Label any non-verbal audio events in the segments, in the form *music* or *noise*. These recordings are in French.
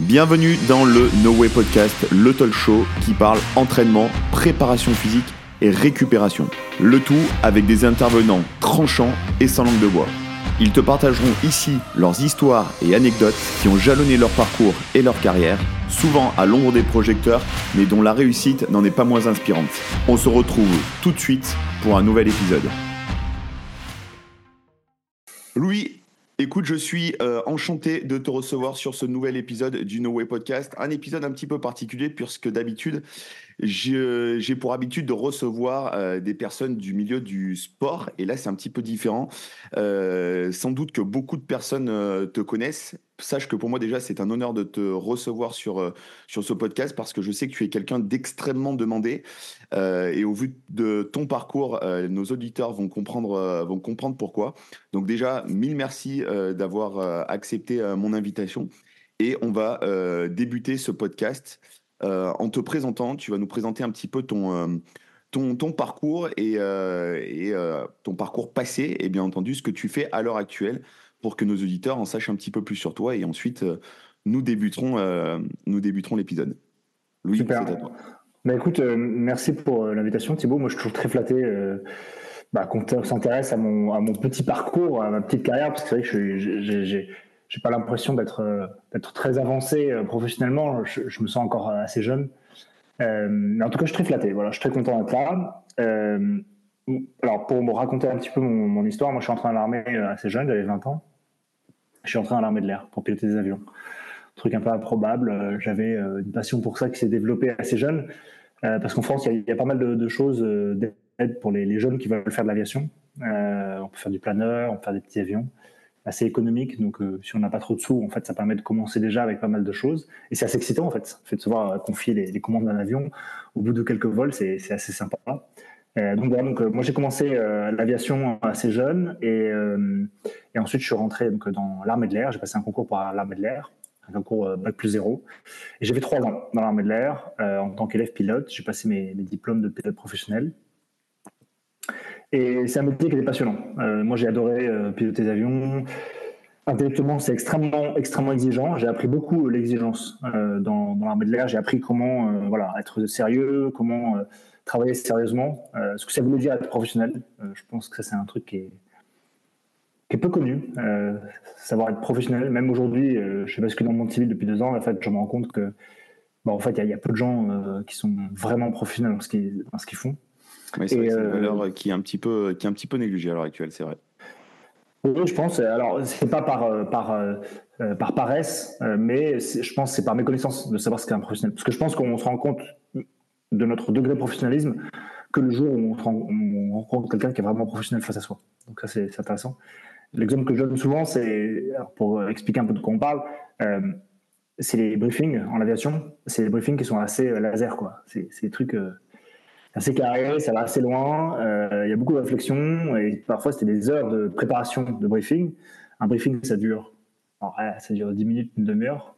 Bienvenue dans le No Way Podcast, le talk show qui parle entraînement, préparation physique et récupération. Le tout avec des intervenants tranchants et sans langue de bois. Ils te partageront ici leurs histoires et anecdotes qui ont jalonné leur parcours et leur carrière, souvent à l'ombre des projecteurs, mais dont la réussite n'en est pas moins inspirante. On se retrouve tout de suite pour un nouvel épisode. Louis Écoute, je suis euh, enchanté de te recevoir sur ce nouvel épisode du No Way Podcast. Un épisode un petit peu particulier puisque d'habitude, j'ai pour habitude de recevoir euh, des personnes du milieu du sport et là c'est un petit peu différent. Euh, sans doute que beaucoup de personnes te connaissent. Sache que pour moi déjà c'est un honneur de te recevoir sur, sur ce podcast parce que je sais que tu es quelqu'un d'extrêmement demandé. Et au vu de ton parcours, nos auditeurs vont comprendre, vont comprendre pourquoi. Donc déjà, mille merci d'avoir accepté mon invitation. Et on va débuter ce podcast euh, en te présentant, tu vas nous présenter un petit peu ton, euh, ton, ton, parcours et, euh, et ton parcours passé et bien entendu ce que tu fais à l'heure actuelle pour que nos auditeurs en sachent un petit peu plus sur toi et ensuite nous débuterons, nous débuterons l'épisode. Louis, c'est à toi. Bah écoute, merci pour l'invitation Thibaut. Moi je suis toujours très flatté bah, qu'on s'intéresse à mon, à mon petit parcours, à ma petite carrière parce que c'est vrai que j'ai j'ai pas l'impression d'être euh, d'être très avancé euh, professionnellement. Je, me sens encore euh, assez jeune. mais en tout cas, je suis très flatté. Voilà, je suis très content d'être là. alors, pour me raconter un petit peu mon, histoire, moi, je suis entré dans l'armée assez jeune, j'avais 20 ans. Je suis entré dans l'armée de l'air pour piloter des avions. truc un peu improbable. J'avais une passion pour ça qui s'est développée assez jeune. parce qu'en France, il y, a pas mal de, choses d'aide pour les, jeunes qui veulent faire de l'aviation. on peut faire du planeur, on peut faire des petits avions assez économique. Donc, euh, si on n'a pas trop de sous, en fait, ça permet de commencer déjà avec pas mal de choses. Et c'est assez excitant, en fait. fait de se voir confier les, commandes d'un avion au bout de quelques vols, c'est assez sympa. Euh, donc, voilà, donc, euh, moi, j'ai commencé l'aviation assez jeune et, ensuite, je suis rentré donc, dans l'armée de l'air. J'ai passé un concours pour l'armée de l'air, un concours Bac plus zéro. Et j'ai fait trois ans dans l'armée de l'air en tant qu'élève pilote. J'ai passé mes, mes diplômes de pilote professionnel. Et c'est un métier qui est passionnant. Euh, moi, j'ai adoré euh, piloter des avions. Intellectuellement, c'est extrêmement, extrêmement exigeant. J'ai appris beaucoup l'exigence euh, dans, dans l'armée de l'air. J'ai appris comment voilà, être sérieux, comment travailler sérieusement, ce que ça voulait dire être professionnel. je pense que ça, c'est un truc qui est, qui est peu connu. savoir être professionnel, même aujourd'hui, je suis basculé dans le monde civil depuis deux ans. En fait, je me rends compte que bon, en fait, il y, y, a peu de gens qui sont vraiment professionnels dans ce qu'ils font c'est une euh, valeur qui est un petit peu, qui est un petit peu négligée à l'heure actuelle, c'est vrai. Oui, je pense. Alors, c'est pas par, euh, par, euh, par paresse, mais je pense que c'est par méconnaissance de savoir ce qu'est un professionnel. Parce que je pense qu'on se rend compte de notre degré de professionnalisme que le jour où on, rencontre quelqu'un qui est vraiment professionnel face à soi. Donc ça, c'est intéressant. L'exemple que je donne souvent, c'est, pour expliquer un peu de quoi on parle, c'est les briefings en aviation. C'est les briefings qui sont assez laser, quoi. C'est des trucs assez carré, ça va assez loin. Euh, il y a beaucoup de et parfois c'était des heures de préparation de briefing. Un briefing, ça dure, ça dure 10 minutes, une demi-heure,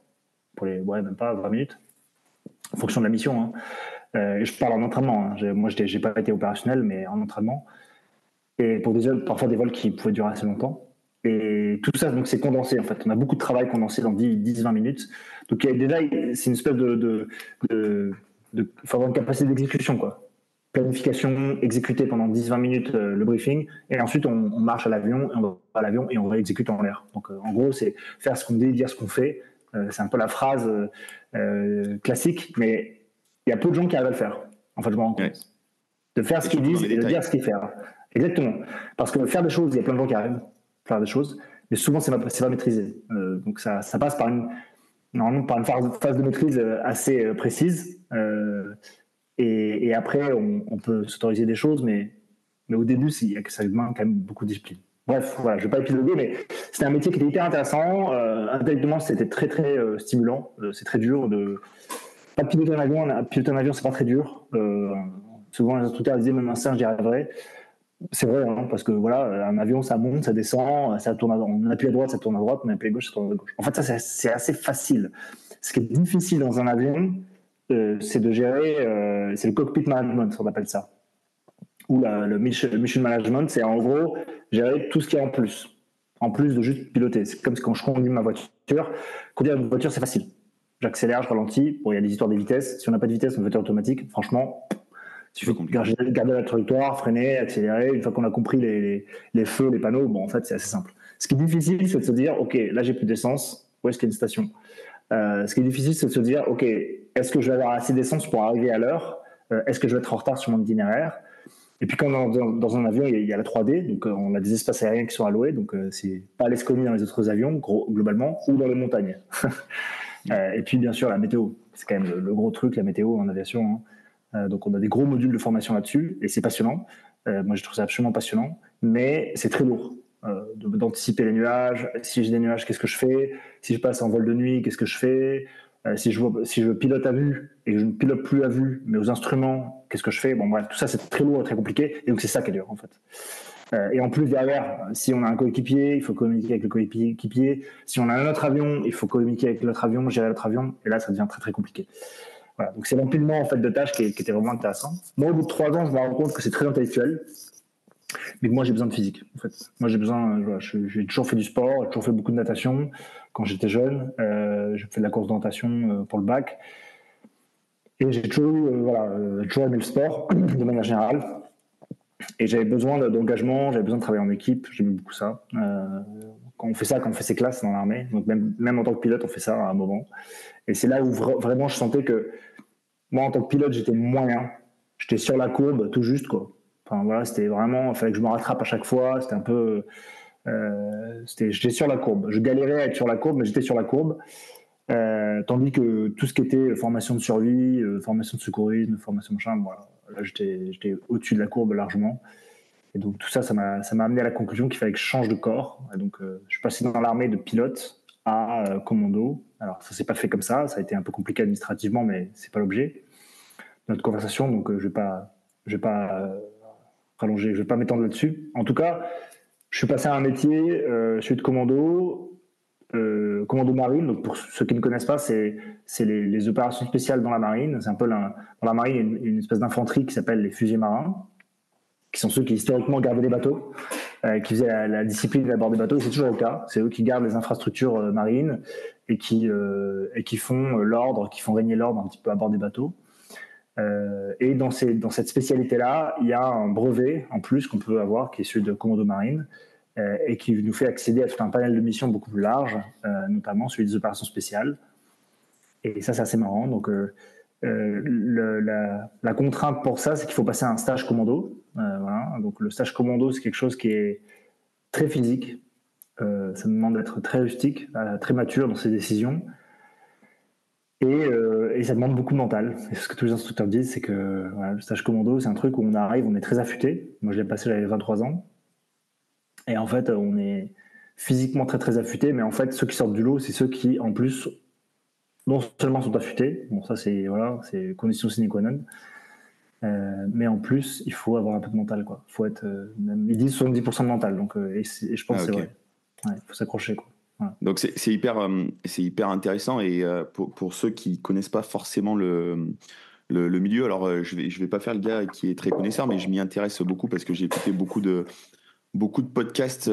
pour les, ouais, même pas 20 minutes, en fonction de la mission. Hein. Euh, je parle en entraînement. Hein. Moi, je n'ai pas été opérationnel, mais en entraînement. Et pour des parfois des vols qui pouvaient durer assez longtemps. Et tout ça, donc c'est condensé en fait. On a beaucoup de travail condensé dans 10-20 minutes. Donc déjà, c'est une espèce de, de, de, capacité d'exécution quoi planification, exécuter pendant 10-20 minutes euh, le briefing, et ensuite on, marche à l'avion, et on va à l'avion et on réexécute en l'air. Donc euh, en gros, c'est faire ce qu'on dit, dire ce qu'on fait. C'est un peu la phrase classique, mais il y a peu de gens qui arrivent à le faire. En fait, je me rends compte. De faire ce qu'ils disent et de dire ce qu'ils font. Exactement. Parce que faire des choses, il y a plein de gens qui arrivent à faire des choses, mais souvent, c'est pas, pas maîtrisé. donc ça, ça, passe par une, normalement, par une phase, de maîtrise assez précise. Et, après, on, peut s'autoriser des choses, mais, mais au début, ça demande quand même beaucoup de discipline. Bref, voilà, je ne vais pas épiloguer, mais c'était un métier qui était hyper intéressant. Euh, intellectuellement, c'était très, très euh, stimulant. Euh, c'est très dur de. Piloter un avion, piloter un avion, c'est pas très dur. Euh, souvent, les instructeurs disaient même un singe, j'y arriverai. C'est vrai, hein, parce que voilà, un avion, ça monte, ça descend, ça tourne à, on appuie à droite, ça tourne à droite, on appuie à gauche, ça tourne à gauche. En fait, ça, c'est assez facile. Ce qui est difficile dans un avion, euh, c'est de gérer, euh, c'est le cockpit management, on appelle ça. Ou le mission, management, c'est en gros gérer tout ce qui est en plus. En plus de juste piloter. C'est comme quand je conduis ma voiture. Conduire une voiture, c'est facile. J'accélère, je ralentis. Bon, il y a des histoires des vitesses. Si on n'a pas de vitesse, on fait automatique. Franchement, il suffit de garder, la trajectoire, freiner, accélérer. Une fois qu'on a compris les, les, feux, les panneaux, bon, en fait, c'est assez simple. Ce qui est difficile, c'est de se dire, OK, là, j'ai plus d'essence. Où est-ce qu'il y a une station? Euh, Ce qui est difficile, c'est de se dire, OK, est-ce que je vais avoir assez d'essence pour arriver à l'heure? Euh, Est-ce que je vais être en retard sur mon itinéraire? Et puis quand on est dans, un avion, il y, a, la 3D, donc euh, on a des espaces aériens qui sont alloués, donc c'est pas l'esconie dans les autres avions, globalement, ou dans les montagnes. *laughs* et puis bien sûr la météo, c'est quand même le, gros truc, la météo en aviation. Hein. Euh, donc on a des gros modules de formation là-dessus et c'est passionnant. Euh, moi je trouve ça absolument passionnant, mais c'est très lourd euh, d'anticiper les nuages. Si j'ai des nuages, qu'est-ce que je fais? Si je passe en vol de nuit, qu'est-ce que je fais? Si je, si je pilote à vue et que je ne pilote plus à vue, mais aux instruments, qu'est-ce que je fais? Bon, bref, tout ça, c'est très lourd et très compliqué. Et donc, c'est ça qui est dur, en fait. Et en plus, derrière, si on a un coéquipier, il faut communiquer avec le coéquipier. Si on a un autre avion, il faut communiquer avec l'autre avion, gérer l'autre avion. Et là, ça devient très, très compliqué donc c'est l'empilement en fait de tâches qui, était vraiment intéressant. Moi, au bout de trois ans, je me rends compte que c'est très intellectuel, mais que moi j'ai besoin de physique. Moi j'ai besoin. Euh, j'ai toujours fait du sport, j'ai toujours fait beaucoup de natation quand j'étais jeune. Euh, j'ai fait de la course d'orientation euh, pour le bac, et j'ai toujours, voilà, toujours aimé le sport de manière générale. Et j'avais besoin d'engagement, j'avais besoin de travailler en équipe. J'aimais beaucoup ça. quand on fait ça, quand on fait ses classes dans l'armée, donc même, en tant que pilote, on fait ça à un moment. Et c'est là où vraiment je sentais que moi, en tant que pilote, j'étais moyen. J'étais sur la courbe, tout juste, quoi. Enfin, voilà, c'était vraiment, il fallait que je me rattrape à chaque fois. C'était un peu. Euh, j'étais sur la courbe. Je galérais à être sur la courbe, mais j'étais sur la courbe. Euh, tandis que tout ce qui était formation de survie, euh, formation de secourisme, formation machin, voilà, là j'étais au-dessus de la courbe largement. Et donc tout ça, ça m'a amené à la conclusion qu'il fallait que je change de corps. Et donc je suis passé dans l'armée de pilote à commando. Alors, ça s'est pas fait comme ça. Ça a été un peu compliqué administrativement, mais c'est pas l'objet de notre conversation. Donc, euh, je vais pas, je vais pas euh, rallonger, je vais pas m'étendre là-dessus. En tout cas, je suis passé à un métier. Euh, je suis de commando, commando marine. Donc, pour ceux qui ne connaissent pas, c'est les, opérations spéciales dans la marine. C'est un peu dans la marine, une, une espèce d'infanterie qui s'appelle les fusées marins, qui sont ceux qui historiquement gardaient les bateaux. Euh, qui faisaient la, discipline à bord des bateaux. C'est toujours le cas. C'est eux qui gardent les infrastructures euh, marines et qui, euh, font l'ordre, qui font régner l'ordre un petit peu à bord des bateaux. et dans, dans cette spécialité-là, il y a un brevet en plus qu'on peut avoir, qui est celui de commando marine, et qui nous fait accéder à tout un panel de missions beaucoup plus large, notamment celui des opérations spéciales. Et ça, c'est assez marrant. Donc, le, la, contrainte pour ça, c'est qu'il faut passer un stage commando. Euh. Donc le stage commando, c'est quelque chose qui est très physique. Euh, ça demande d'être très rustique, euh, très mature dans ses décisions. Et, et, ça demande beaucoup de mental. Et ce que tous les instructeurs disent, c'est que le stage commando, c'est un truc où on arrive, on est très affûté. Moi, je l'ai passé, j'avais 23 ans. Et en fait, on est physiquement très très affûté, mais en fait, ceux qui sortent du lot, c'est ceux qui, en plus, non seulement sont affûtés, bon, ça c'est voilà, c'est condition sine qua non, euh, mais en plus, il faut avoir un peu de mental. Quoi. Faut être, euh, ils disent 70% de mental, donc, euh, et, je pense ah, que c'est vrai. Il faut s'accrocher. Donc c'est hyper, c'est hyper intéressant et pour, pour, ceux qui connaissent pas forcément le, le, milieu, alors je vais, je vais pas faire le gars qui est très connaisseur, mais je m'y intéresse beaucoup parce que j'ai écouté beaucoup de, beaucoup de podcasts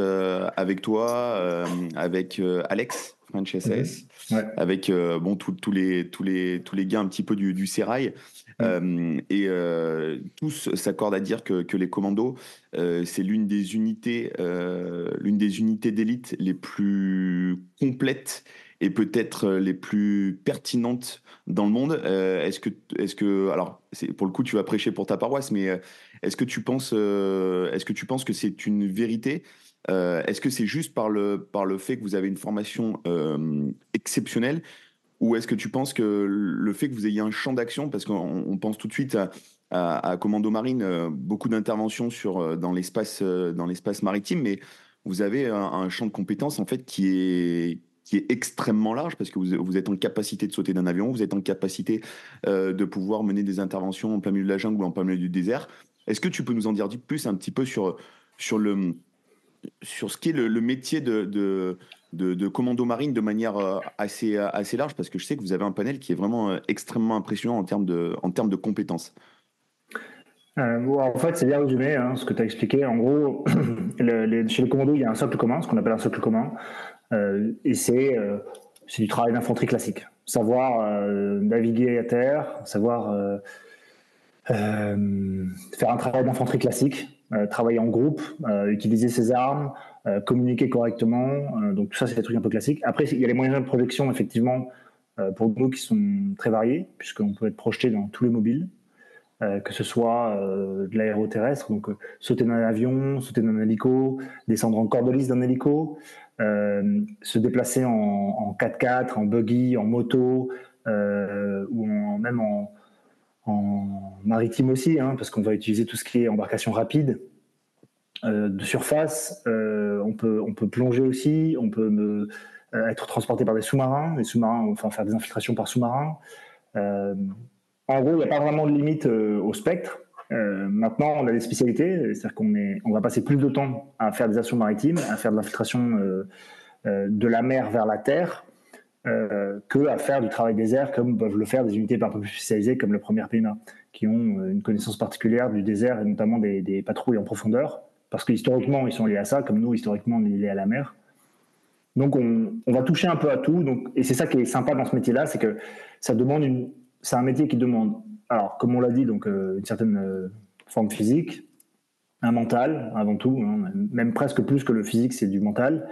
avec toi, avec Alex, French mhm. avec bon, tous les, tous, les, tous les gars un petit peu du, du Serail. Euh, et euh, tous s'accordent à dire que, que les commandos, euh, c'est l'une des unités, l'une des unités d'élite les plus complètes et peut-être les plus pertinentes dans le monde. est-ce que, est-ce que, alors, c'est, pour le coup, tu vas prêcher pour ta paroisse, mais est-ce que tu penses, est-ce que tu penses que c'est une vérité Est-ce que c'est juste par le, par le fait que vous avez une formation exceptionnelle ou est-ce que tu penses que le fait que vous ayez un champ d'action, parce qu'on pense tout de suite à, Commando Marine, euh, beaucoup d'interventions sur euh, dans l'espace euh, dans l'espace maritime, mais vous avez un, champ de compétences en fait qui est qui est extrêmement large parce que vous êtes en capacité de sauter d'un avion, vous êtes en capacité de pouvoir mener des interventions en plein milieu de la jungle ou en plein milieu du désert. Est-ce que tu peux nous en dire plus un petit peu sur sur le sur ce qui est le, métier de, de, commando marine de manière euh, assez, euh, assez large? Parce que je sais que vous avez un panel qui est vraiment euh, extrêmement impressionnant en termes de, en termes de compétences. en fait, c'est bien résumé hein, ce que tu as expliqué. En gros, *clears throat* chez le commando, il y a un socle commun, ce qu'on appelle un socle commun, et c'est du travail d'infanterie classique. savoir naviguer à terre, savoir faire un travail d'infanterie classique, travailler en groupe, utiliser ses armes, communiquer correctement. donc tout ça, c'est des trucs un peu classiques. Après, il y a les moyens de projection, effectivement, pour nous qui sont très variés, puisqu'on peut être projeté dans tous les mobiles. Euh, que ce soit euh, de l'aéroterrestre, donc euh, sauter dans un avion, sauter dans un hélico, descendre en cordelise d'un hélico, se déplacer en 4x4, en buggy, en moto, ou même en, en, maritime aussi, hein, parce qu'on va utiliser tout ce qui est embarcation rapide. de surface, on, peut, on peut plonger aussi, on peut être transporté par des sous-marins, des sous-marins, enfin faire des infiltrations par sous-marins. En gros, il n'y a pas vraiment de limite euh, au spectre. Euh, maintenant, on a des spécialités, c'est-à-dire qu'on on va passer plus de temps à faire des actions maritimes, à faire de l'infiltration euh, de la mer vers la terre, que à faire du travail désert, comme peuvent le faire des unités un peu plus spécialisées, comme le premier PMA, qui ont une connaissance particulière du désert et notamment des, patrouilles en profondeur, parce que historiquement, ils sont liés à ça, comme nous, historiquement, on est liés à la mer. Donc, on, va toucher un peu à tout. Donc, et c'est ça qui est sympa dans ce métier-là, c'est que ça demande une, c'est un métier qui demande, alors comme on l'a dit, donc euh, une certaine euh, forme physique, un mental avant tout, hein, même presque plus que le physique, c'est du mental.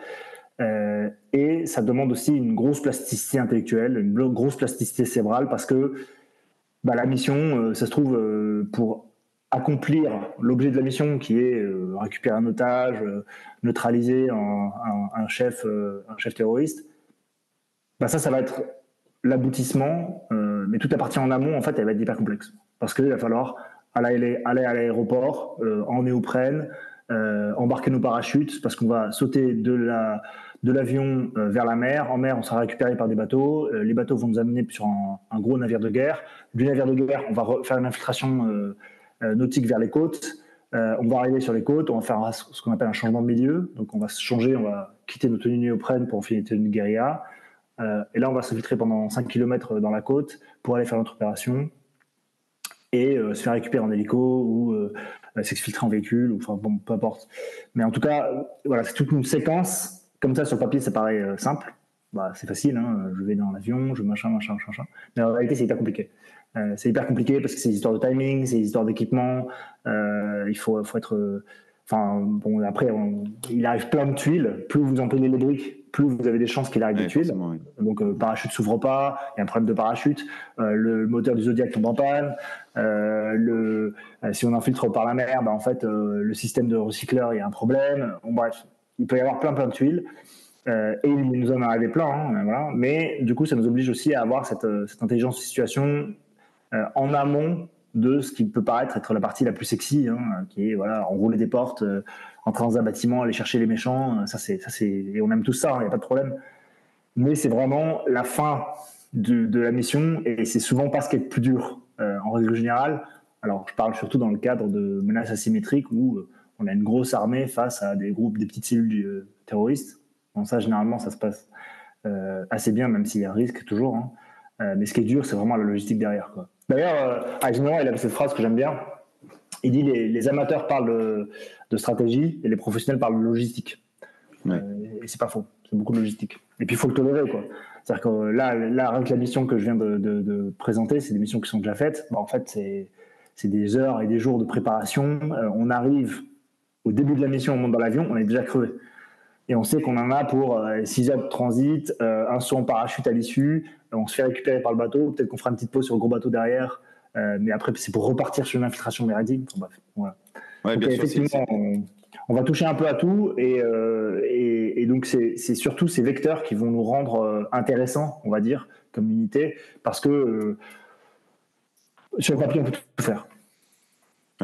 Euh, et ça demande aussi une grosse plasticité intellectuelle, une grosse plasticité cérébrale, parce que bah, la mission, ça se trouve, pour accomplir l'objet de la mission, qui est récupérer un otage, neutraliser un, chef, un chef terroriste, bah, ça, ça va être l'aboutissement, euh, mais toute la partie en amont, en fait, elle va être hyper complexe. Parce qu'il va falloir aller, à l'aéroport euh, en néoprène, euh, embarquer nos parachutes, parce qu'on va sauter de la de l'avion vers la mer. En mer, on sera récupéré par des bateaux. les bateaux vont nous amener sur un, gros navire de guerre. Du navire de guerre, on va faire une infiltration nautique vers les côtes. on va arriver sur les côtes, on va faire ce qu'on appelle un changement de milieu. Donc on va se changer, on va quitter nos tenues néoprène pour enfiler une tenue de guérilla. Euh, et là, on va s'infiltrer pendant 5 km dans la côte pour aller faire notre opération et euh, se faire récupérer en hélico ou euh, s'exfiltrer en véhicule, ou, enfin bon, peu importe. Mais en tout cas, voilà, c'est toute une séquence. Comme ça, sur papier, ça paraît simple. Bah, c'est facile, hein. je vais dans l'avion, je machin, machin, machin, machin. Mais en réalité, c'est hyper compliqué. c'est hyper compliqué parce que c'est des histoires de timing, c'est des histoires d'équipement. il faut, faut être. Enfin, bon, après, il arrive plein de tuiles. Plus vous empilez les briques, plus vous avez des chances qu'il arrive des tuiles. Donc, le euh, parachute s'ouvre pas, il y a un problème de parachute, euh, le moteur du Zodiac tombe en panne, euh, le, si on infiltre par la mer, bah, en fait, le système de recycleur, il y a un problème. bref, il peut y avoir plein plein de tuiles. et il nous en est arrivé plein, hein, mais du coup, ça nous oblige aussi à avoir cette, cette intelligence de situation en amont de ce qui peut paraître être la partie la plus sexy, hein, qui est voilà, enrouler des portes, entrer dans un bâtiment, aller chercher les méchants, euh, ça c'est, ça c'est, et on aime tout ça, il hein, n'y a pas de problème. Mais c'est vraiment la fin de, de, la mission et c'est souvent pas ce qui est le plus dur euh, en règle générale. Alors je parle surtout dans le cadre de menaces asymétriques où euh, on a une grosse armée face à des groupes, des petites cellules terroristes. Bon, ça généralement ça se passe assez bien, même s'il y a un risque toujours. Hein. mais ce qui est dur, c'est vraiment la logistique derrière. D'ailleurs, Eisenhower, il avait cette phrase que j'aime bien il dit les, les amateurs parlent de, stratégie et les professionnels parlent de logistique. Euh, et c'est pas faux, c'est beaucoup de logistique. Et puis il faut le tolérer, quoi. C'est-à-dire que là, là, avec la mission que je viens de, présenter, c'est des missions qui sont déjà faites. en fait, c'est des heures et des jours de préparation. Euh, on arrive au début de la mission, on monte dans l'avion, on est déjà crevé. Et on sait qu'on en a pour 6 euh, heures de transit, un saut en parachute à l'issue, on se fait récupérer par le bateau, peut-être qu'on fera une petite pause sur le gros bateau derrière euh, mais après, c'est pour repartir sur une infiltration maritime. voilà. effectivement, on, va toucher un peu à tout et, euh, et, donc c'est surtout ces vecteurs qui vont nous rendre euh, intéressants, on va dire, comme unité, parce que sur le papier, on peut tout faire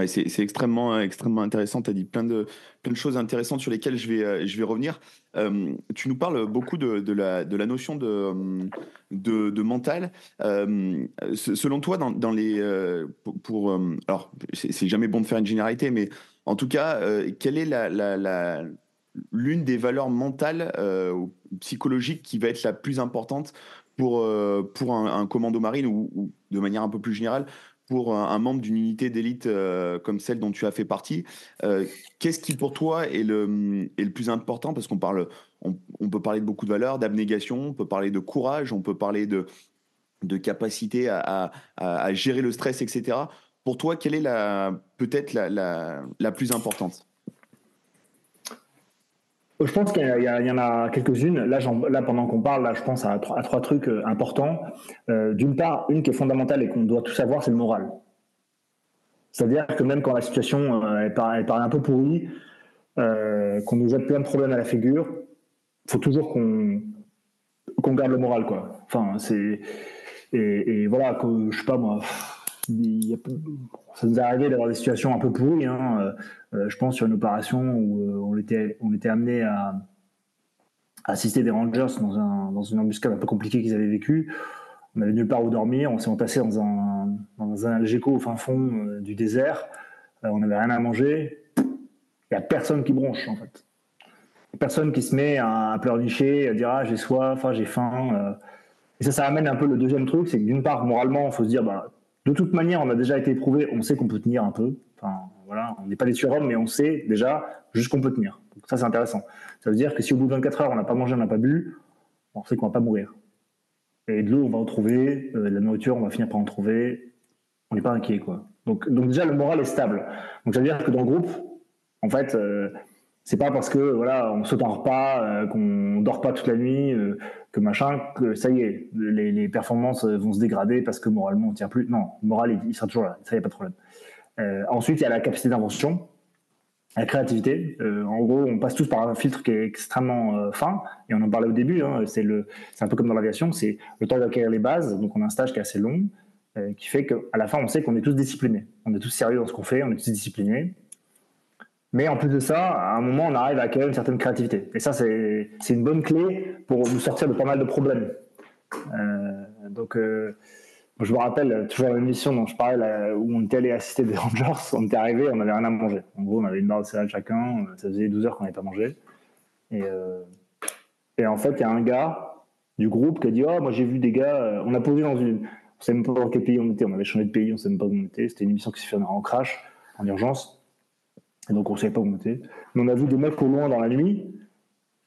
c'est extrêmement, extrêmement intéressant. Tu as dit plein de, choses intéressantes sur lesquelles je vais, euh, revenir. Euh, tu nous parles beaucoup de, la, notion de, mental. Euh, selon toi, dans, les, pour, alors, c'est jamais bon de faire une généralité, mais en tout cas, quelle est l'une des valeurs mentales ou psychologiques qui va être la plus importante pour un, commando marine ou, de manière un peu plus générale pour un, membre d'une unité d'élite euh, comme celle dont tu as fait partie, euh, qu'est-ce qui pour toi est le, plus important? Parce qu'on parle, on, peut parler de beaucoup de valeurs, d'abnégation, on peut parler de courage, on peut parler de, capacité à, gérer le stress, etc. Pour toi, quelle est peut-être la plus importante? Je pense qu'il y, en a quelques-unes. Là, pendant qu'on parle, là, je pense à, trois, trucs euh, importants. Euh, d'une part, une qui est fondamentale et qu'on doit tout savoir, c'est le moral. C'est-à-dire que même quand la situation euh, paraît, un peu pourrie, qu'on nous jette plein de problèmes à la figure, faut toujours qu'on qu'on garde le moral, quoi. Enfin, c'est et, et, voilà, que, je sais pas moi ça nous est arrivé d'avoir des situations un peu pourries. Hein. Euh, euh, je pense sur une opération où euh, on était, amené à, assister des Rangers dans, un, dans une embuscade un peu compliquée qu'ils avaient vécue. On avait nulle part où dormir. On s'est entassé dans un, dans Algeco au fin fond du désert. on n'avait rien à manger. Il n'y a personne qui bronche, en fait. Personne qui se met à, pleurnicher, à dire Ah, j'ai soif, ah, j'ai faim. Et ça, ça amène un peu le deuxième truc c'est que d'une part, moralement, il faut se dire bah, de toute manière, on a déjà été éprouvé, on sait qu'on peut tenir un peu. Enfin, voilà, on n'est pas des surhommes, mais on sait déjà juste qu'on peut tenir. Ça, c'est intéressant. Ça veut dire que si au bout de 24 heures, on n'a pas mangé, on n'a pas bu, on sait qu'on va pas mourir. Et de l'eau, on va en trouver, euh, la nourriture, on va finir par en trouver. On n'est pas inquiet, quoi. Donc, déjà, le moral est stable. Donc ça veut dire que dans le groupe, en fait, euh, c'est pas parce que voilà, on saute en repas, euh, qu'on dort pas toute la nuit, euh, que machin, que ça y est, les, performances vont se dégrader parce que moralement on tient plus. Non, moral il, sera toujours là, ça y a pas de problème. Euh, ensuite, il y a la capacité d'invention, la créativité. en gros, on passe tous par un filtre qui est extrêmement fin, et on en parlait au début. Hein, c'est un peu comme dans l'aviation, c'est le temps d'acquérir les bases. Donc on a un stage qui est assez long, qui fait qu'à la fin, on sait qu'on est tous disciplinés. On est tous sérieux dans ce qu'on fait, on est tous disciplinés. Mais en plus de ça, à un moment, on arrive à acquérir une certaine créativité. Et ça, c'est une bonne clé pour nous sortir de pas mal de problèmes. Euh, donc, euh, je me rappelle toujours une mission dont je parlais, où on était allé assister des Rangers, on était arrivé, on n'avait rien à manger. En gros, on avait une barre de céréales chacun, ça faisait 12 heures qu'on n'avait pas mangé. Et, euh, et en fait, il y a un gars du groupe qui a dit Oh, moi j'ai vu des gars, on a posé dans une. On ne savait même pas dans quel pays on était, on avait changé de pays, on ne savait même pas où on était. C'était une émission qui se fait en crash, en urgence. Donc on ne savait pas où monter. Mais on a vu des mecs au loin dans la nuit.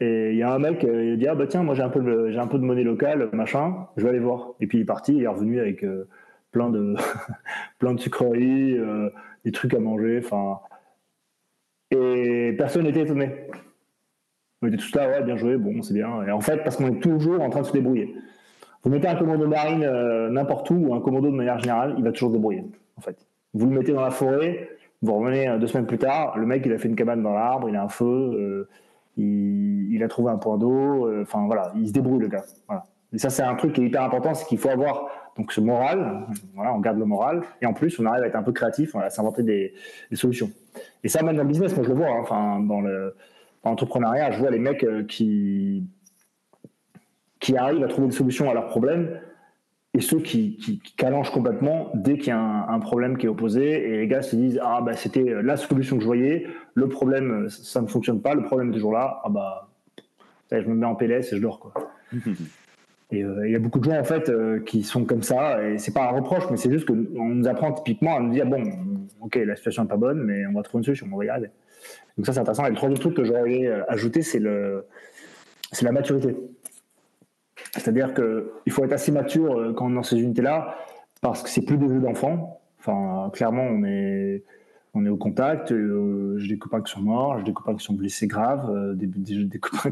Et il y a un mec, euh, il a dit Ah bah tiens, moi j'ai un, peu de, un peu de monnaie locale, machin, je vais aller voir. Et puis il est parti, il est revenu avec euh, plein, de *laughs* plein de sucreries, euh, des trucs à manger. Enfin. Et personne n'était étonné. On était tous là, ouais, bien joué, bon, c'est bien. Et en fait, parce qu'on est toujours en train de se débrouiller. Vous mettez un commando marine n'importe où, ou un commando de manière générale, il va toujours se débrouiller, en fait. Vous le mettez dans la forêt, vous revenez euh, deux semaines plus tard, le mec il a fait une cabane dans l'arbre, il a un feu, euh, il, a trouvé un point d'eau, euh, enfin voilà, il se débrouille le gars. Voilà. Et ça c'est un truc qui est hyper important, c'est qu'il faut avoir donc ce moral, voilà, on garde le moral, et en plus on arrive à être un peu créatif, à s'inventer des, solutions. Et ça même dans le business, moi je le vois, hein, enfin dans le dans l'entrepreneuriat, je vois les mecs qui arrivent à trouver des solutions à leurs problèmes et ceux qui, qui, complètement dès qu'il y a un, problème qui est opposé. Et les gars se disent ah bah c'était la solution que je voyais. Le problème ça ne fonctionne pas. Le problème est toujours là. Ah bah je me mets en PLS et je dors quoi. *laughs* Et euh, il y a beaucoup de gens en fait euh, qui sont comme ça. Et c'est pas un reproche mais c'est juste que on nous apprend typiquement à nous dire bon ok la situation n'est pas bonne mais on va trouver une solution. On va y arriver. Donc ça c'est intéressant. Et le troisième truc que j'aurais ajouté c'est le c'est la maturité c'est-à-dire qu'il faut être assez mature euh, quand on est dans ces unités-là, parce que c'est plus des jeux d'enfants. Enfin, clairement, on est, on est au contact. Euh, j'ai des copains qui sont morts, j'ai des copains qui sont blessés graves, euh, des, copains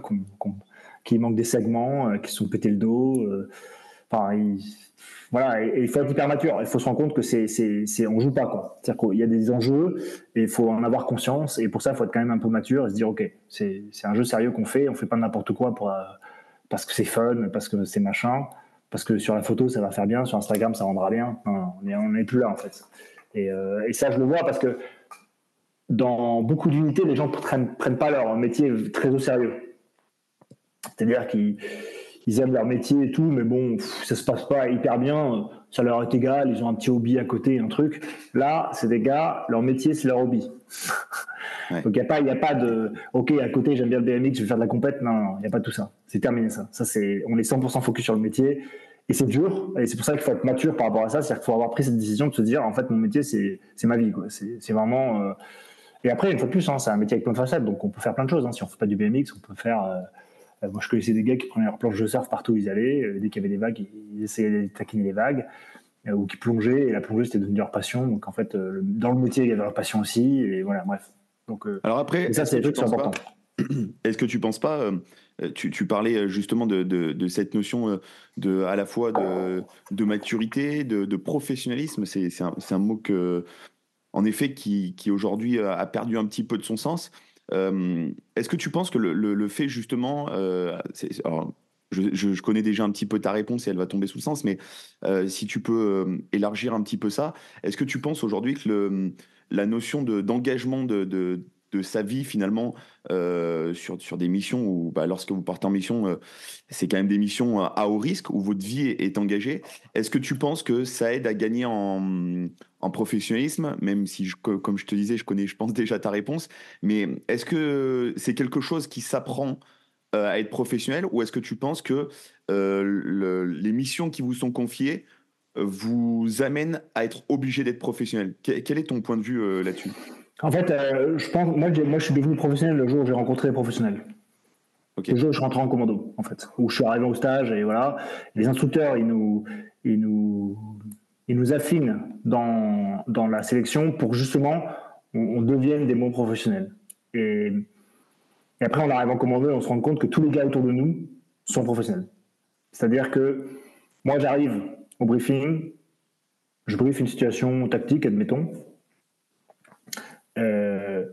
qui manquent des segments, qui sont pétés le dos. enfin, il, voilà, et, il faut être hyper mature. Il faut se rendre compte que c'est, c'est, on joue pas quoi. C'est-à-dire qu'il y a des enjeux et il faut en avoir conscience. Et pour ça, il faut être quand même un peu mature et se dire, ok, c'est, c'est un jeu sérieux qu'on fait. On fait pas n'importe quoi pour parce que c'est fun, parce que c'est machin, parce que sur la photo ça va faire bien, sur Instagram ça rendra bien. on n'est plus là en fait. Euh, et, ça je le vois parce que dans beaucoup d'unités, les gens ne prennent, pas leur métier très au sérieux. C'est-à-dire qu'ils aiment leur métier et tout, mais bon, ça se passe pas hyper bien, ça leur est égal, ils ont un petit hobby à côté, un truc. Là, c'est des gars, leur métier, c'est leur hobby. Donc il n'y a, pas, a pas de OK, à côté, j'aime bien le BMX, je vais faire de la compète. Non, il n'y a pas tout ça. C'est terminé ça. ça c'est, on est 100% focus sur le métier. Et c'est dur. Et c'est pour ça qu'il faut être mature par rapport à ça. C'est-à-dire qu'il faut avoir pris cette décision de se dire en fait, mon métier, c'est, ma vie. C'est, vraiment. Euh, et après, une fois de plus, hein, c'est un métier avec plein de facettes. Donc on peut faire plein de choses. Hein. Si on ne fait pas du BMX, on peut faire. Euh, moi, je connaissais des gars qui prenaient leur planche de surf partout où ils allaient. dès qu'il y avait des vagues, ils essayaient de taquiner les vagues. ou qui plongeaient, et la plongée, c'était devenu leur passion. Donc, en fait, dans le métier, il y avait leur passion aussi. Et voilà, bref. Donc, Alors après, ça, c'est des trucs qui sont importants. *clears throat* Est-ce que tu penses pas, tu, parlais justement de, cette notion de, à la fois de, maturité, de, professionnalisme, c'est un, un, mot que, en effet, qui, qui aujourd'hui a perdu un petit peu de son sens. Euh, est-ce que tu penses que le, fait justement, euh, alors, je, connais déjà un petit peu ta réponse et elle va tomber sous le sens, mais euh, si tu peux élargir un petit peu ça, est-ce que tu penses aujourd'hui que le, la notion d'engagement de, de, de sa vie finalement euh, sur, sur des missions où bah, lorsque vous partez en mission, euh, c'est quand même des missions à haut risque où votre vie est, engagée. Est-ce que tu penses que ça aide à gagner en, en professionnalisme, même si, je, comme je te disais, je connais, je pense déjà ta réponse, mais est-ce que c'est quelque chose qui s'apprend euh, à être professionnel ou est-ce que tu penses que les missions qui vous sont confiées vous amènent à être obligé d'être professionnel Quel est ton point de vue là-dessus? En fait, euh, je pense, moi, moi, je suis devenu professionnel le jour où j'ai rencontré les professionnels. Le jour où je suis rentré en commando, en fait, où je suis arrivé au stage et voilà. Les instructeurs, ils nous, ils nous, ils nous affinent dans, dans la sélection pour justement on, devienne des bons professionnels. Et, et, après, on arrive en commando et on se rend compte que tous les gars autour de nous sont professionnels. C'est-à-dire que moi, j'arrive au briefing, je brief une situation tactique, admettons, euh,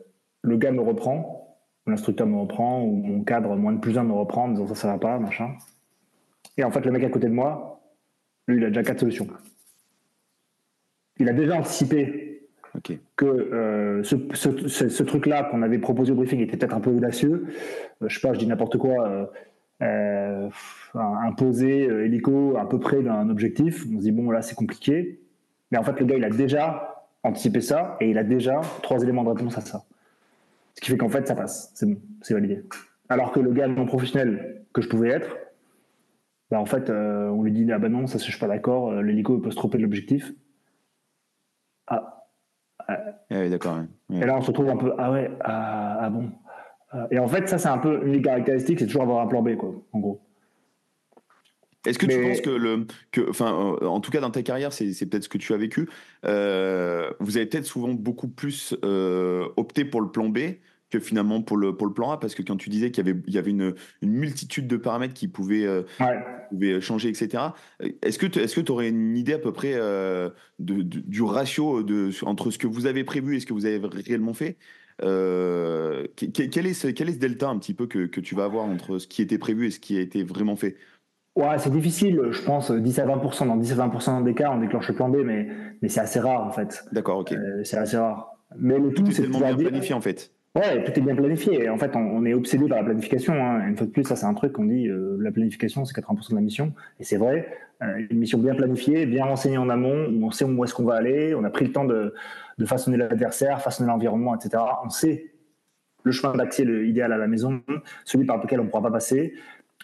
le gars me reprend, l'instructeur me reprend, ou mon cadre moins de plus un me reprend en disant ça, ça va pas, machin. Et en fait, le mec à côté de moi, lui, il a déjà quatre solutions. Il a déjà anticipé que euh, ce, truc-là qu'on avait proposé au briefing était peut-être un peu audacieux. Euh, je sais pas, je dis n'importe quoi. Euh, imposer hélico à peu près d'un objectif. On se dit, bon, là, c'est compliqué. Mais en fait, le gars, il a déjà anticiper ça et il a déjà trois éléments de réponse à ça. Ce qui fait qu'en fait, ça passe. C'est bon, c'est validé. Alors que le gars non professionnel que je pouvais être, bah en fait, euh, on lui dit Ah ben non, ça, je suis pas d'accord, euh, l'hélico peut se tromper de l'objectif. Ah. ah oui, d'accord. Et là, on se retrouve un peu Ah ouais, ah, ah bon. Euh, et en fait, ça, c'est un peu une des caractéristiques, c'est toujours avoir un plan B, quoi, en gros. Est-ce que tu penses que le, que, enfin, euh, en tout cas dans ta carrière, c'est, peut-être ce que tu as vécu. Euh, vous avez peut-être souvent beaucoup plus euh, opté pour le plan B que finalement pour le, pour le plan A, parce que quand tu disais qu'il y avait, il y avait une, une multitude de paramètres qui pouvaient, pouvaient changer, etc. Est-ce que tu est-ce que aurais une idée à peu près de, du ratio de, entre ce que vous avez prévu et ce que vous avez réellement fait quel, est ce, quel est ce delta un petit peu que, que tu vas avoir entre ce qui était prévu et ce qui a été vraiment fait? Ouais, c'est difficile, je pense, 10 à 20%. Dans 10 à 20% des cas, on déclenche le plan B, mais, mais c'est assez rare, en fait. D'accord, ok. Euh, c'est assez rare. Mais le tout, c'est tellement bien planifié, en fait. Ouais, tout est bien planifié. En fait, on, est obsédé par la planification. Hein. Une fois de plus, ça, c'est un truc qu'on dit, euh, la planification, c'est 80% de la mission. Et c'est vrai. Euh, une mission bien planifiée, bien renseignée en amont, où on sait où est-ce qu'on va aller, on a pris le temps de, de façonner l'adversaire, façonner l'environnement, etc. On sait le chemin d'accès idéal à la maison, celui par lequel on ne pourra pas passer.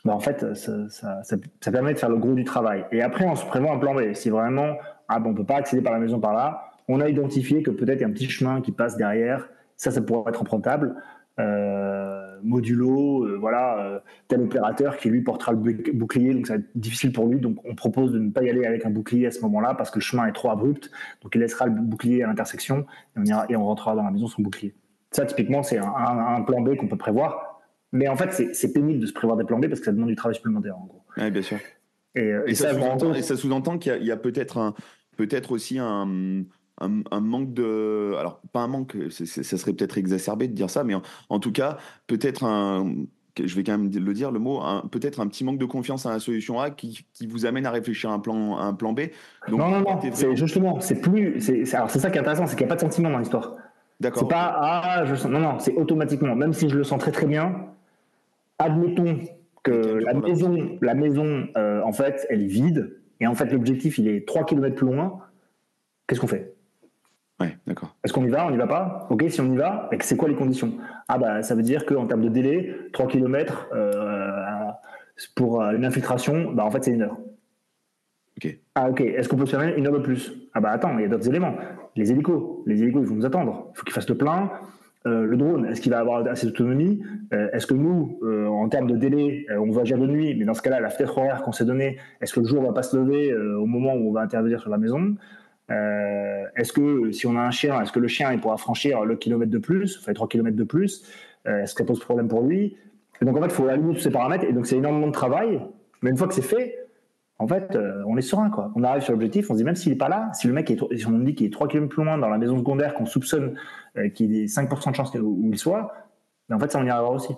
Bah, en fait, ça, permet de faire le gros du travail. Et après, on se prévoit un plan B. Si vraiment, ah bon, on peut pas accéder par la maison par là, on a identifié que peut-être il y a un petit chemin qui passe derrière. Ça, ça pourrait être empruntable. Euh, modulo, euh, voilà, euh, tel opérateur qui lui portera le bouclier, donc ça va être difficile pour lui. Donc on propose de ne pas y aller avec un bouclier à ce moment-là parce que le chemin est trop abrupt. Donc il laissera le bouclier à l'intersection et on ira et on rentrera dans la maison sans bouclier. Ça, typiquement, c'est un, plan B qu'on peut prévoir. Mais en fait, c'est pénible de se prévoir des plans B parce que ça demande du travail supplémentaire, en gros. Oui, bien sûr. Et, euh, ça, sous-entend qu'il y a, peut-être peut-être aussi un, un, manque de. Alors, pas un manque, ça serait peut-être exacerbé de dire ça, mais en, tout cas, peut-être un. Je vais quand même le dire, le mot, peut-être un petit manque de confiance à la solution A qui, qui, vous amène à réfléchir à un plan, un plan B. Donc, non, non, non, c'est justement, c'est plus. Alors, c'est ça qui est intéressant, c'est qu'il n'y a pas de sentiment dans l'histoire. D'accord. C'est pas, ah, je sens. Non, non, c'est automatiquement. Même si je le sens très très bien, admettons que la maison, la maison euh, en fait, elle est vide, et en fait, l'objectif, il est 3 km plus loin, qu'est-ce qu'on fait? Ouais, d'accord. Est-ce qu'on y va On n'y va pas? Ok, si on y va, c'est quoi les conditions? Ah, bah, ça veut dire qu'en termes de délai, 3 km euh, pour euh, une infiltration, bah, en fait, c'est une heure. Ok. Ah, ok. Est-ce qu'on peut se faire une heure de plus? Ah, bah, attends, il y a d'autres éléments. Les hélicos. Les hélicos, ils vont nous attendre. Il faut qu'ils fassent le plein. euh, le drone, est-ce qu'il va avoir assez d'autonomie? Euh, Est-ce que nous, euh, en termes de délai, on va agir de nuit, mais dans ce cas-là, la fenêtre horaire qu'on s'est donnée, est-ce que le jour ne va pas se lever au moment où on va intervenir sur la maison? Est-ce que si on a un chien, est-ce que le chien il pourra franchir le kilomètre de plus, enfin 3 km de plus? Est-ce que ça pose problème pour lui? Donc en fait, il faut aligner tous ces paramètres, et donc c'est énormément de travail, mais une fois que c'est fait, en fait, on est serein. Quoi. On arrive sur l'objectif, on se dit même s'il n'est pas là, si le mec est, si on dit qu'il est 3 km plus loin dans la maison secondaire qu'on soupçonne euh, qu'il y ait 5% de chance où il soit, mais en fait, ça, on y arrivera aussi.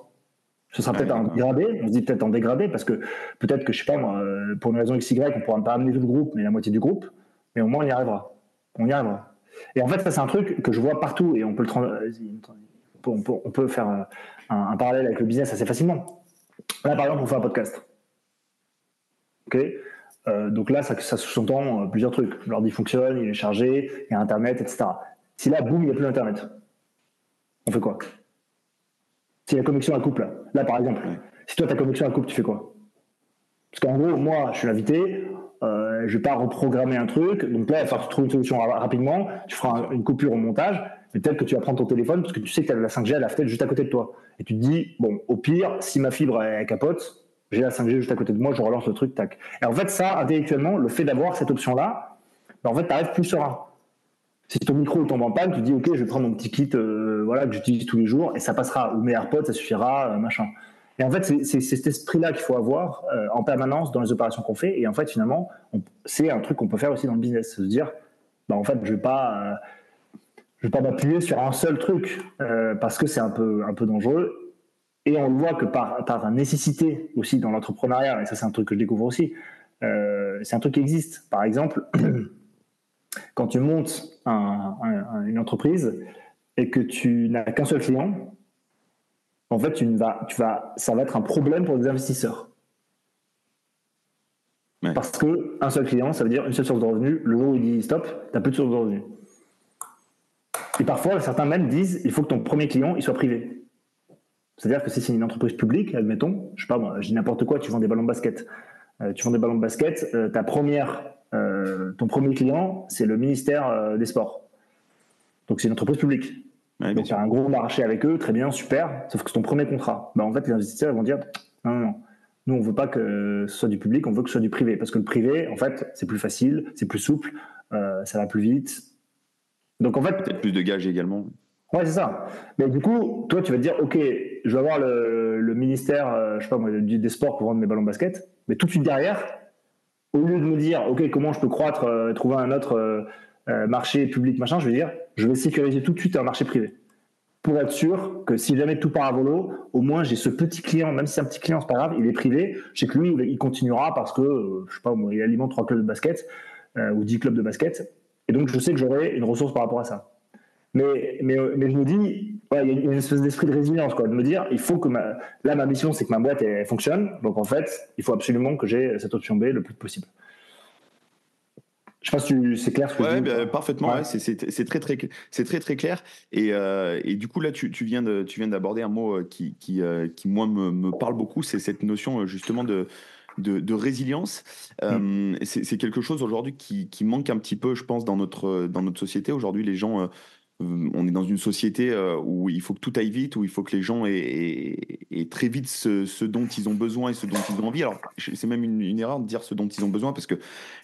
Ce sera peut-être en dégradé, on se dit peut-être en dégradé, parce que peut-être que, je sais pas moi, euh, pour une raison XY, on ne pourra pas amener tout le groupe, mais la moitié du groupe, mais au moins on y arrivera. On y arrivera. Et en fait, ça, c'est un truc que je vois partout, et on peut, le euh, on peut, on peut faire un, un, parallèle avec le business assez facilement. Là, par exemple, on fait un podcast. Ok? Donc là, ça, ça sous-entend plusieurs trucs. L'ordi fonctionne, il est chargé, il y a Internet, etc. Si là, boum, il n'y a plus d'Internet, on fait quoi? Si la connexion à couple, là, là par exemple, si toi ta connexion à couple, tu fais quoi? Parce qu'en gros, moi, je suis invité, euh, je ne vais pas reprogrammer un truc, donc là, il va falloir trouver une solution rapidement, tu feras une coupure au montage, mais peut-être que tu vas prendre ton téléphone parce que tu sais que tu as la 5G à la fenêtre juste à côté de toi. Et tu te dis, bon, au pire, si ma fibre est capote, j'ai la 5G juste à côté de moi, je relance le truc, tac. Et en fait, ça, intellectuellement, le fait d'avoir cette option-là, ben, en fait, tu arrives plus serein. Si ton micro tombe en panne, tu dis ok, je vais prendre mon petit kit, euh, voilà que j'utilise tous les jours et ça passera. Ou mes AirPods, ça suffira, euh, machin. Et en fait, c'est cet esprit-là qu'il faut avoir euh, en permanence dans les opérations qu'on fait. Et en fait, finalement, c'est un truc qu'on peut faire aussi dans le business, se dire, bah en fait, je vais pas, vais pas m'appuyer sur un seul truc parce que c'est un peu un peu dangereux. Et on le voit que par par nécessité aussi dans l'entrepreneuriat. Et ça, c'est un truc que je découvre aussi. c'est un truc qui existe. Par exemple. *clears throat* quand tu montes une entreprise et que tu n'as qu'un seul client, en fait, tu vas, tu vas, ça va être un problème pour les investisseurs. Parce que un seul client, ça veut dire une seule source de revenus. Le jour où il dit stop, tu n'as plus de source de revenus. Et parfois, certains même disent il faut que ton premier client il soit privé. C'est-à-dire que si c'est une entreprise publique, admettons, je sais pas moi, je dis n'importe quoi, tu vends des ballons de basket. Euh, tu vends des ballons de basket, euh, ta première euh, ton premier client, c'est le ministère des Sports. Donc c'est une entreprise publique. Donc tu as un gros marché avec eux, très bien, super, sauf que c'est ton premier contrat. Bah, en fait, les investisseurs vont dire non, non, non. Nous, on veut pas que ce soit du public, on veut que ce soit du privé. Parce que le privé, en fait, c'est plus facile, c'est plus souple, euh, ça va plus vite. Donc en fait. Peut-être plus de gages également. Ouais, c'est ça. Mais du coup, toi, tu vas te dire, OK, je vais avoir le, ministère, je sais pas moi, des sports pour vendre mes ballons de basket. Mais tout de suite derrière, au lieu de me dire, OK, comment je peux croître, euh, trouver un autre euh, euh, marché public, machin, je vais dire, je vais sécuriser tout de suite un marché privé. Pour être sûr que si jamais tout part à volo, au moins j'ai ce petit client, même si c'est un petit client, c'est pas grave, il est privé, je sais que lui, il continuera parce que, je sais pas, il alimente trois clubs de basket ou dix clubs de basket. Et donc, je sais que j'aurai une ressource par rapport à ça. Mais, mais, mais je me dis, il y a une espèce d'esprit de résilience, quoi, de me dire, il faut que ma, là, ma mission, c'est que ma boîte fonctionne. Donc, en fait, il faut absolument que j'ai cette option B le plus possible. Je sais pas si c'est clair ce que je dis. parfaitement. Ouais. c'est très très c'est très très clair. Et, euh, et du coup là, tu, tu viens de tu viens d'aborder un mot euh, qui qui, euh, qui moi me, me parle beaucoup, c'est cette notion justement de de, de résilience. Mm. c'est quelque chose aujourd'hui qui, qui, manque un petit peu, je pense, dans notre dans notre société. Aujourd'hui, les gens euh, on est dans une société euh, où il faut que tout aille vite, où il faut que les gens aient, très vite ce, dont ils ont besoin et ce dont ils ont envie. Alors, c'est même une, erreur de dire ce dont ils ont besoin parce que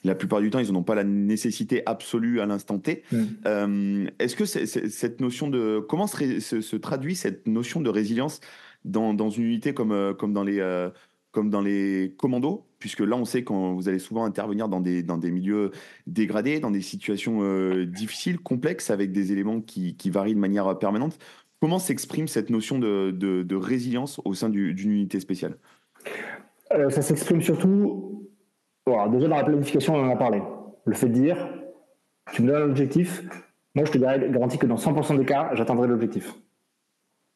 la plupart du temps, ils n'ont pas la nécessité absolue à l'instant T. Mm. Euh, est-ce que cette notion de. Comment se, traduit cette notion de résilience dans, une unité comme, comme dans les comme dans les commandos, puisque là, on sait quand vous allez souvent intervenir dans des, milieux dégradés, dans des situations euh, difficiles, complexes, avec des éléments qui, varient de manière permanente. Comment s'exprime cette notion de, de, résilience au sein d'une unité spéciale? Euh, Ça s'exprime surtout, voilà, déjà dans la planification, on en a parlé. Le fait de dire, tu me donnes un objectif, moi je te garantis que dans 100% des cas, j'atteindrai l'objectif.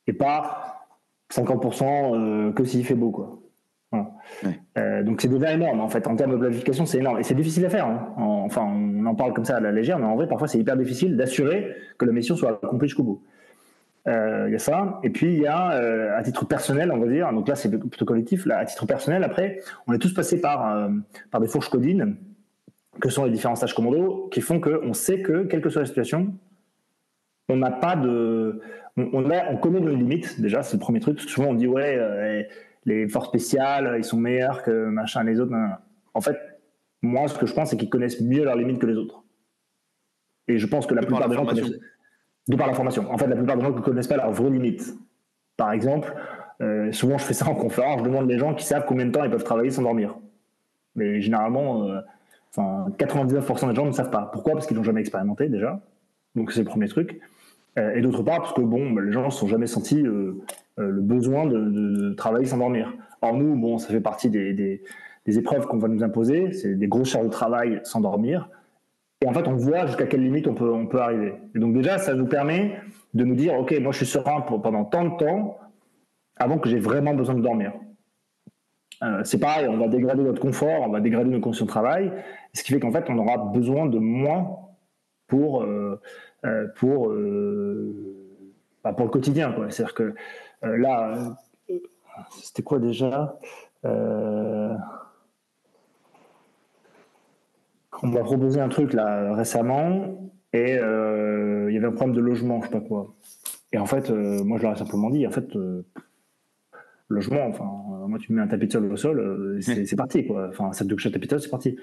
Et pas 50% euh, que s'il fait beau. Quoi. Euh, donc c'est déjà énorme en fait en termes de planification c'est énorme et c'est difficile à faire hein. enfin on en parle comme ça à la légère mais en vrai parfois c'est hyper difficile d'assurer que la mission soit accomplie jusqu'au bout euh, il y a ça et puis il y a euh, à titre personnel on va dire donc là c'est plutôt collectif là à titre personnel après on est tous passés par par des fourches codines que sont les différents stages commando qui font qu'on sait que quelle que soit la situation on n'a pas de. On, a, on connaît nos limites, déjà, c'est le premier truc. Que souvent, on dit, ouais, les forces spéciales, ils sont meilleurs que machin, les autres. En fait, moi, ce que je pense, c'est qu'ils connaissent mieux leurs limites que les autres. Et je pense que la plupart des gens connaissent. De par la formation. En fait, la plupart des gens ne connaissent pas leurs vraies limites. Par exemple, euh, souvent je fais ça en conférence, je demande les gens qui savent combien de temps ils peuvent travailler sans dormir. Mais généralement, euh, 99% des gens ne savent pas. Pourquoi? Parce qu'ils n'ont jamais expérimenté déjà. Donc c'est le premier truc. Euh, et d'autre part, parce que bon, bah, les gens ne se sont jamais sentis euh, euh, le besoin de, travailler sans dormir. Or nous, bon, ça fait partie des, des, épreuves qu'on va nous imposer. C'est des grosses charges de travail sans dormir. Et en fait, on voit jusqu'à quelle limite on peut, on peut arriver. Et donc déjà, ça nous permet de nous dire, OK, moi je suis serein pendant tant de temps avant que j'ai vraiment besoin de dormir. C'est pareil, on va dégrader notre confort, on va dégrader nos conditions de travail, ce qui fait qu'en fait, on aura besoin de moins pour, pour, bah, pour le quotidien. C'est-à-dire que là, c'était quoi déjà On m'a proposé un truc là récemment et il y avait un problème de logement, je sais pas quoi. Et en fait, moi je leur ai simplement dit, en fait, logement. Enfin, euh, moi, tu mets un tapis de sol au sol, euh, c'est parti, quoi. Enfin, un sac de couchage tapis de sol, c'est parti.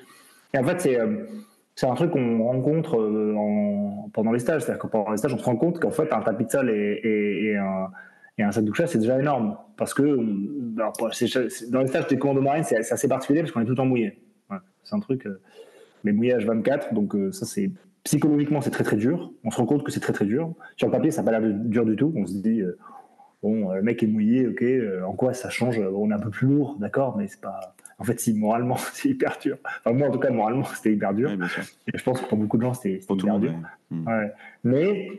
Et en fait, c'est euh, c'est un truc qu'on rencontre en, pendant les stages. C'est-à-dire que pendant les stages, on se rend compte qu'en fait, un tapis de sol et, et, un, et un, sac de couchage, c'est déjà énorme. Parce que alors, dans les stages des commandos marines, c'est assez particulier parce qu'on est tout le temps mouillé. c'est un truc. mais mouillé H24, donc ça, c'est psychologiquement, c'est très très dur. On se rend compte que c'est très très dur. Sur le papier, ça n'a pas l'air dur du tout. On se dit, Bon, euh, le mec est mouillé, ok, euh, en quoi ça change? On est un peu plus lourd, d'accord, mais c'est pas. En fait, si moralement, *laughs* c'est hyper dur. Enfin, moi, en tout cas, moralement, *laughs* c'était hyper dur. Et je pense que pour beaucoup de gens, c'était hyper dur. Hmm. Mais,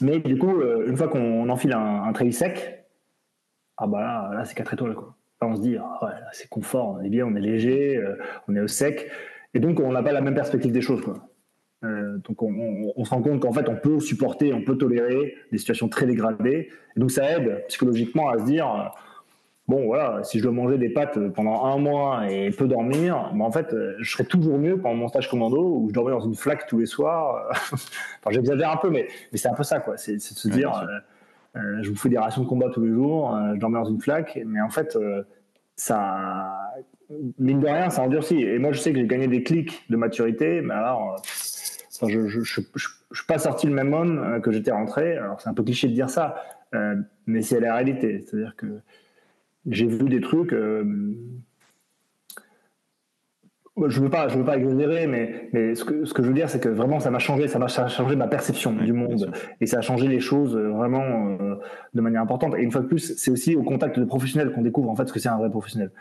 mais du coup, euh, une fois qu'on enfile un, un sec, ah bah là, c'est 4 étoiles, quoi. Là, on se dit, ah ouais, c'est confort, on est bien, on est léger, on est au sec. Et donc, on n'a pas la même perspective des choses, quoi. Euh, donc on, se rend compte qu'en fait on peut supporter, on peut tolérer des situations très dégradées. Et donc ça aide psychologiquement à se dire euh, bon voilà si je dois manger des pâtes pendant un mois et peu dormir, ben, en fait euh, je serais toujours mieux pendant mon stage commando où je dormais dans une flaque tous les soirs. *laughs* enfin j'exagère un peu mais, mais c'est un peu ça quoi, c'est de se dire je vous fais des rations de combat tous les jours, je dormais dans une flaque, mais en fait ça mine de rien ça endurcit. Et moi je sais que j'ai gagné des clics de maturité, mais alors je ne suis pas sorti le même homme euh, que j'étais rentré. Alors, c'est un peu cliché de dire ça, euh, mais c'est la réalité. C'est-à-dire que j'ai vu des trucs. Euh, je ne veux, pas, je veux pas exagérer, mais, mais ce, que, ce que je veux dire, c'est que vraiment, ça m'a changé, ça m'a changé ma perception du monde. Et ça a changé les choses vraiment de manière importante. Et une fois de plus, c'est aussi au contact de professionnels qu'on découvre en fait ce que c'est un vrai professionnel.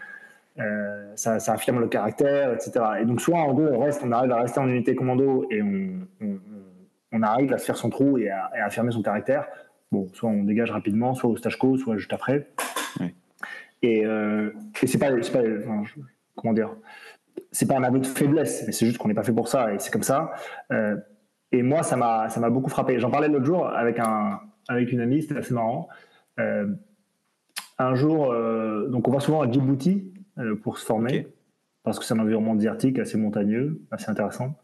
Euh, ça, affirme le caractère, etc. Et donc, soit en gros, on reste, on arrive à rester en unité commando et on, arrive à se faire son trou et à, affirmer son caractère. Bon, soit on dégage rapidement, soit au stage co, soit juste après. Et, euh, et c'est pas, pas comment dire, c'est pas un aveu de faiblesse, mais c'est juste qu'on n'est pas fait pour ça et c'est comme ça. Euh, et moi, ça m'a, ça m'a beaucoup frappé. J'en parlais l'autre jour avec un, avec une amie, c'était assez marrant. Euh, un jour, donc on va souvent à Djibouti euh, pour se former, parce que c'est un environnement désertique assez montagneux, assez intéressant.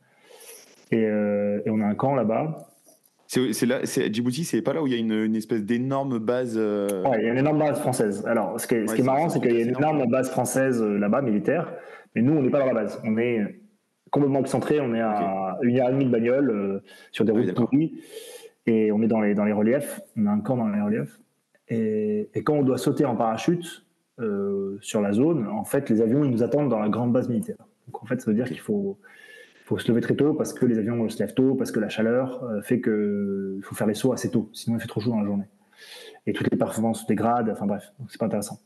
Et, euh, et on a un camp là-bas. C'est là, Djibouti, c'est pas là où il y a une, espèce d'énorme base. Euh, ouais, il y a une énorme base française. Alors, ce qui est, ce qui est marrant, c'est qu'il y a une énorme base française là-bas, militaire, mais nous, on n'est pas dans la base. On est complètement excentré, on est à une heure et demie de bagnole sur des ah routes pourries, et on est dans les, dans les reliefs. On a un camp dans les reliefs. Et, et quand on doit sauter en parachute, euh, sur la zone, en fait, les avions ils nous attendent dans la grande base militaire. Donc en fait, ça veut dire qu'il faut, faut se lever très tôt parce que les avions se lèvent tôt, parce que la chaleur euh, fait qu'il faut faire les sauts assez tôt, sinon il fait trop chaud dans la journée. Et toutes les performances se dégradent, enfin bref, c'est pas intéressant.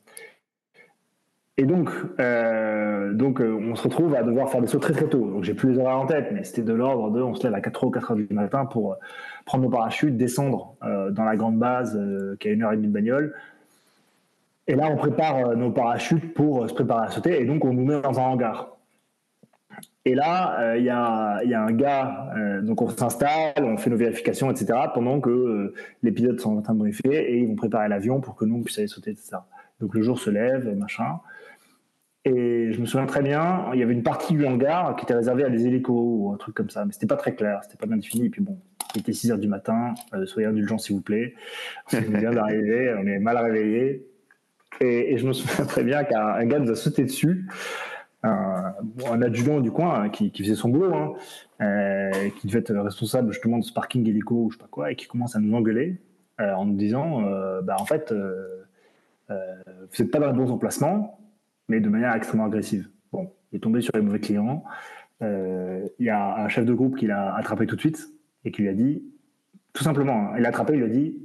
Et donc, euh, donc on se retrouve à devoir faire des sauts très très tôt. Donc j'ai plus les horaires en tête, mais c'était de l'ordre de on se lève à 4 h ou 4 h du matin pour prendre nos parachutes, descendre dans la grande base qui a une heure et demie de bagnole, et là, on prépare euh, nos parachutes pour euh, se préparer à sauter, et donc on nous met dans un hangar. Et là, euh, il y, a, un gars, donc on s'installe, on fait nos vérifications, etc., pendant que les pilotes sont en train de briefer et ils vont préparer l'avion pour que nous, on puisse aller sauter, etc. Donc le jour se lève, machin. Et je me souviens très bien, il y avait une partie du hangar qui était réservée à des hélicos ou un truc comme ça, mais c'était pas très clair, c'était pas bien défini. Et puis bon, il était 6 heures du matin, soyez indulgents s'il vous plaît. On vient d'arriver, *laughs* on est mal réveillé. Et, je me souviens très bien qu'un gars nous a sauté dessus, adjudant du coin hein, qui, faisait son boulot, hein, qui devait être responsable justement de ce parking hélico ou je sais pas quoi, et qui commence à nous engueuler en nous disant bah, en fait, vous n'êtes pas dans le bon emplacement, mais de manière extrêmement agressive. Bon, il est tombé sur les mauvais clients. Euh, il y a un chef de groupe qui l'a attrapé tout de suite et qui lui a dit, tout simplement, hein, il l'a attrapé, il lui a dit,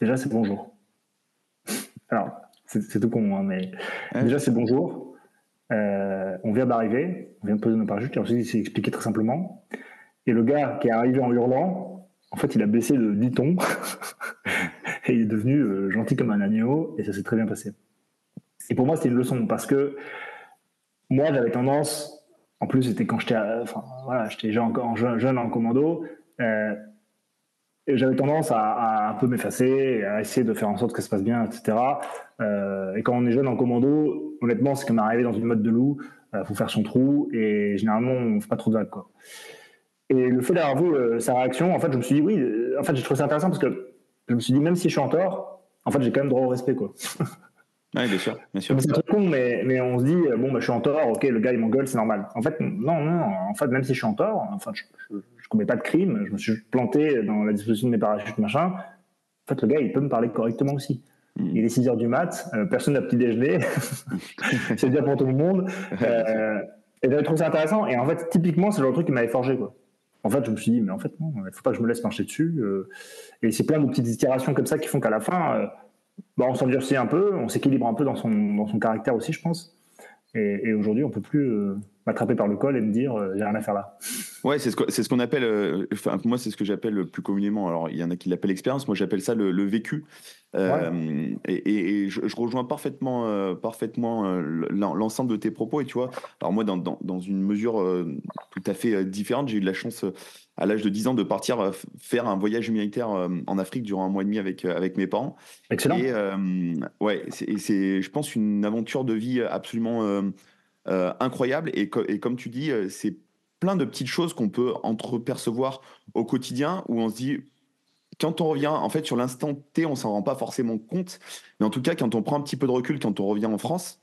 déjà c'est bonjour. Alors, c'est tout con, hein, mais déjà c'est bonjour. Euh, on vient d'arriver, on vient de poser nos parachutes, et ensuite il s'est expliqué très simplement. Et le gars qui est arrivé en hurlant, en fait, il a baissé de 10 tons *laughs* et il est devenu euh, gentil comme un agneau et ça s'est très bien passé. Et pour moi, c'était une leçon parce que moi, j'avais tendance, en plus, c'était quand j'étais enfin, voilà, jeune, jeune, en commando, euh, j'avais tendance à, un peu m'effacer, à essayer de faire en sorte que ça se passe bien, etc. Euh, et quand on est jeune en commando, honnêtement, c'est comme arriver dans une mode de loup, il euh, faut faire son trou, et généralement, on ne fait pas trop de vagues. Quoi. Et le fait d'avoir vu sa réaction, en fait, je me suis dit, oui, en fait, j'ai trouvé ça intéressant parce que je me suis dit, même si je suis en tort, en fait, j'ai quand même droit au respect. Quoi. *laughs* Oui, bien sûr. Bien sûr. C'est trop con, mais, mais on se dit, euh, bon, bah, je suis en tort, ok, le gars, il m'engueule, c'est normal. En fait, non, non, en fait, même si je suis en tort, enfin, je, ne commets pas de crime, je me suis planté dans la disposition de mes parachutes, machin. En fait, le gars, il peut me parler correctement aussi. Hmm. Il est 6 heures du mat, euh, personne n'a petit déjeuner, *laughs* c'est bien pour tout le monde. Euh, et j'avais trouvé ça intéressant. Et en fait, typiquement, c'est le truc qui m'avait forgé, quoi. En fait, je me suis dit, mais en fait, non, il faut pas que je me laisse marcher dessus. et c'est plein de petites itérations comme ça qui font qu'à la fin, bah, on s'endurcit un peu, on s'équilibre un peu dans son, dans son caractère aussi, je pense. Et, aujourd'hui, on peut plus euh, m'attraper par le col et me dire euh, j'ai rien à faire là. Ouais, c'est ce qu'on ce qu'on appelle, euh, enfin, moi, c'est ce que j'appelle plus communément. Alors, il y en a qui l'appellent l'expérience, moi, j'appelle ça le, vécu. Et, je, rejoins parfaitement, parfaitement l'ensemble de tes propos. Et tu vois, alors moi, dans, dans, dans une mesure tout à fait différente, j'ai eu de la chance à l'âge de 10 ans de partir euh, faire un voyage humanitaire euh, en Afrique durant un mois et demi avec, euh, avec mes parents. Excellent. Et ouais, c'est, je pense, une aventure de vie absolument incroyable. Et, et, comme tu dis, c'est plein de petites choses qu'on peut entrepercevoir au quotidien où on se dit, quand on revient, en fait, sur l'instant T, on s'en rend pas forcément compte. Mais en tout cas, quand on prend un petit peu de recul, quand on revient en France,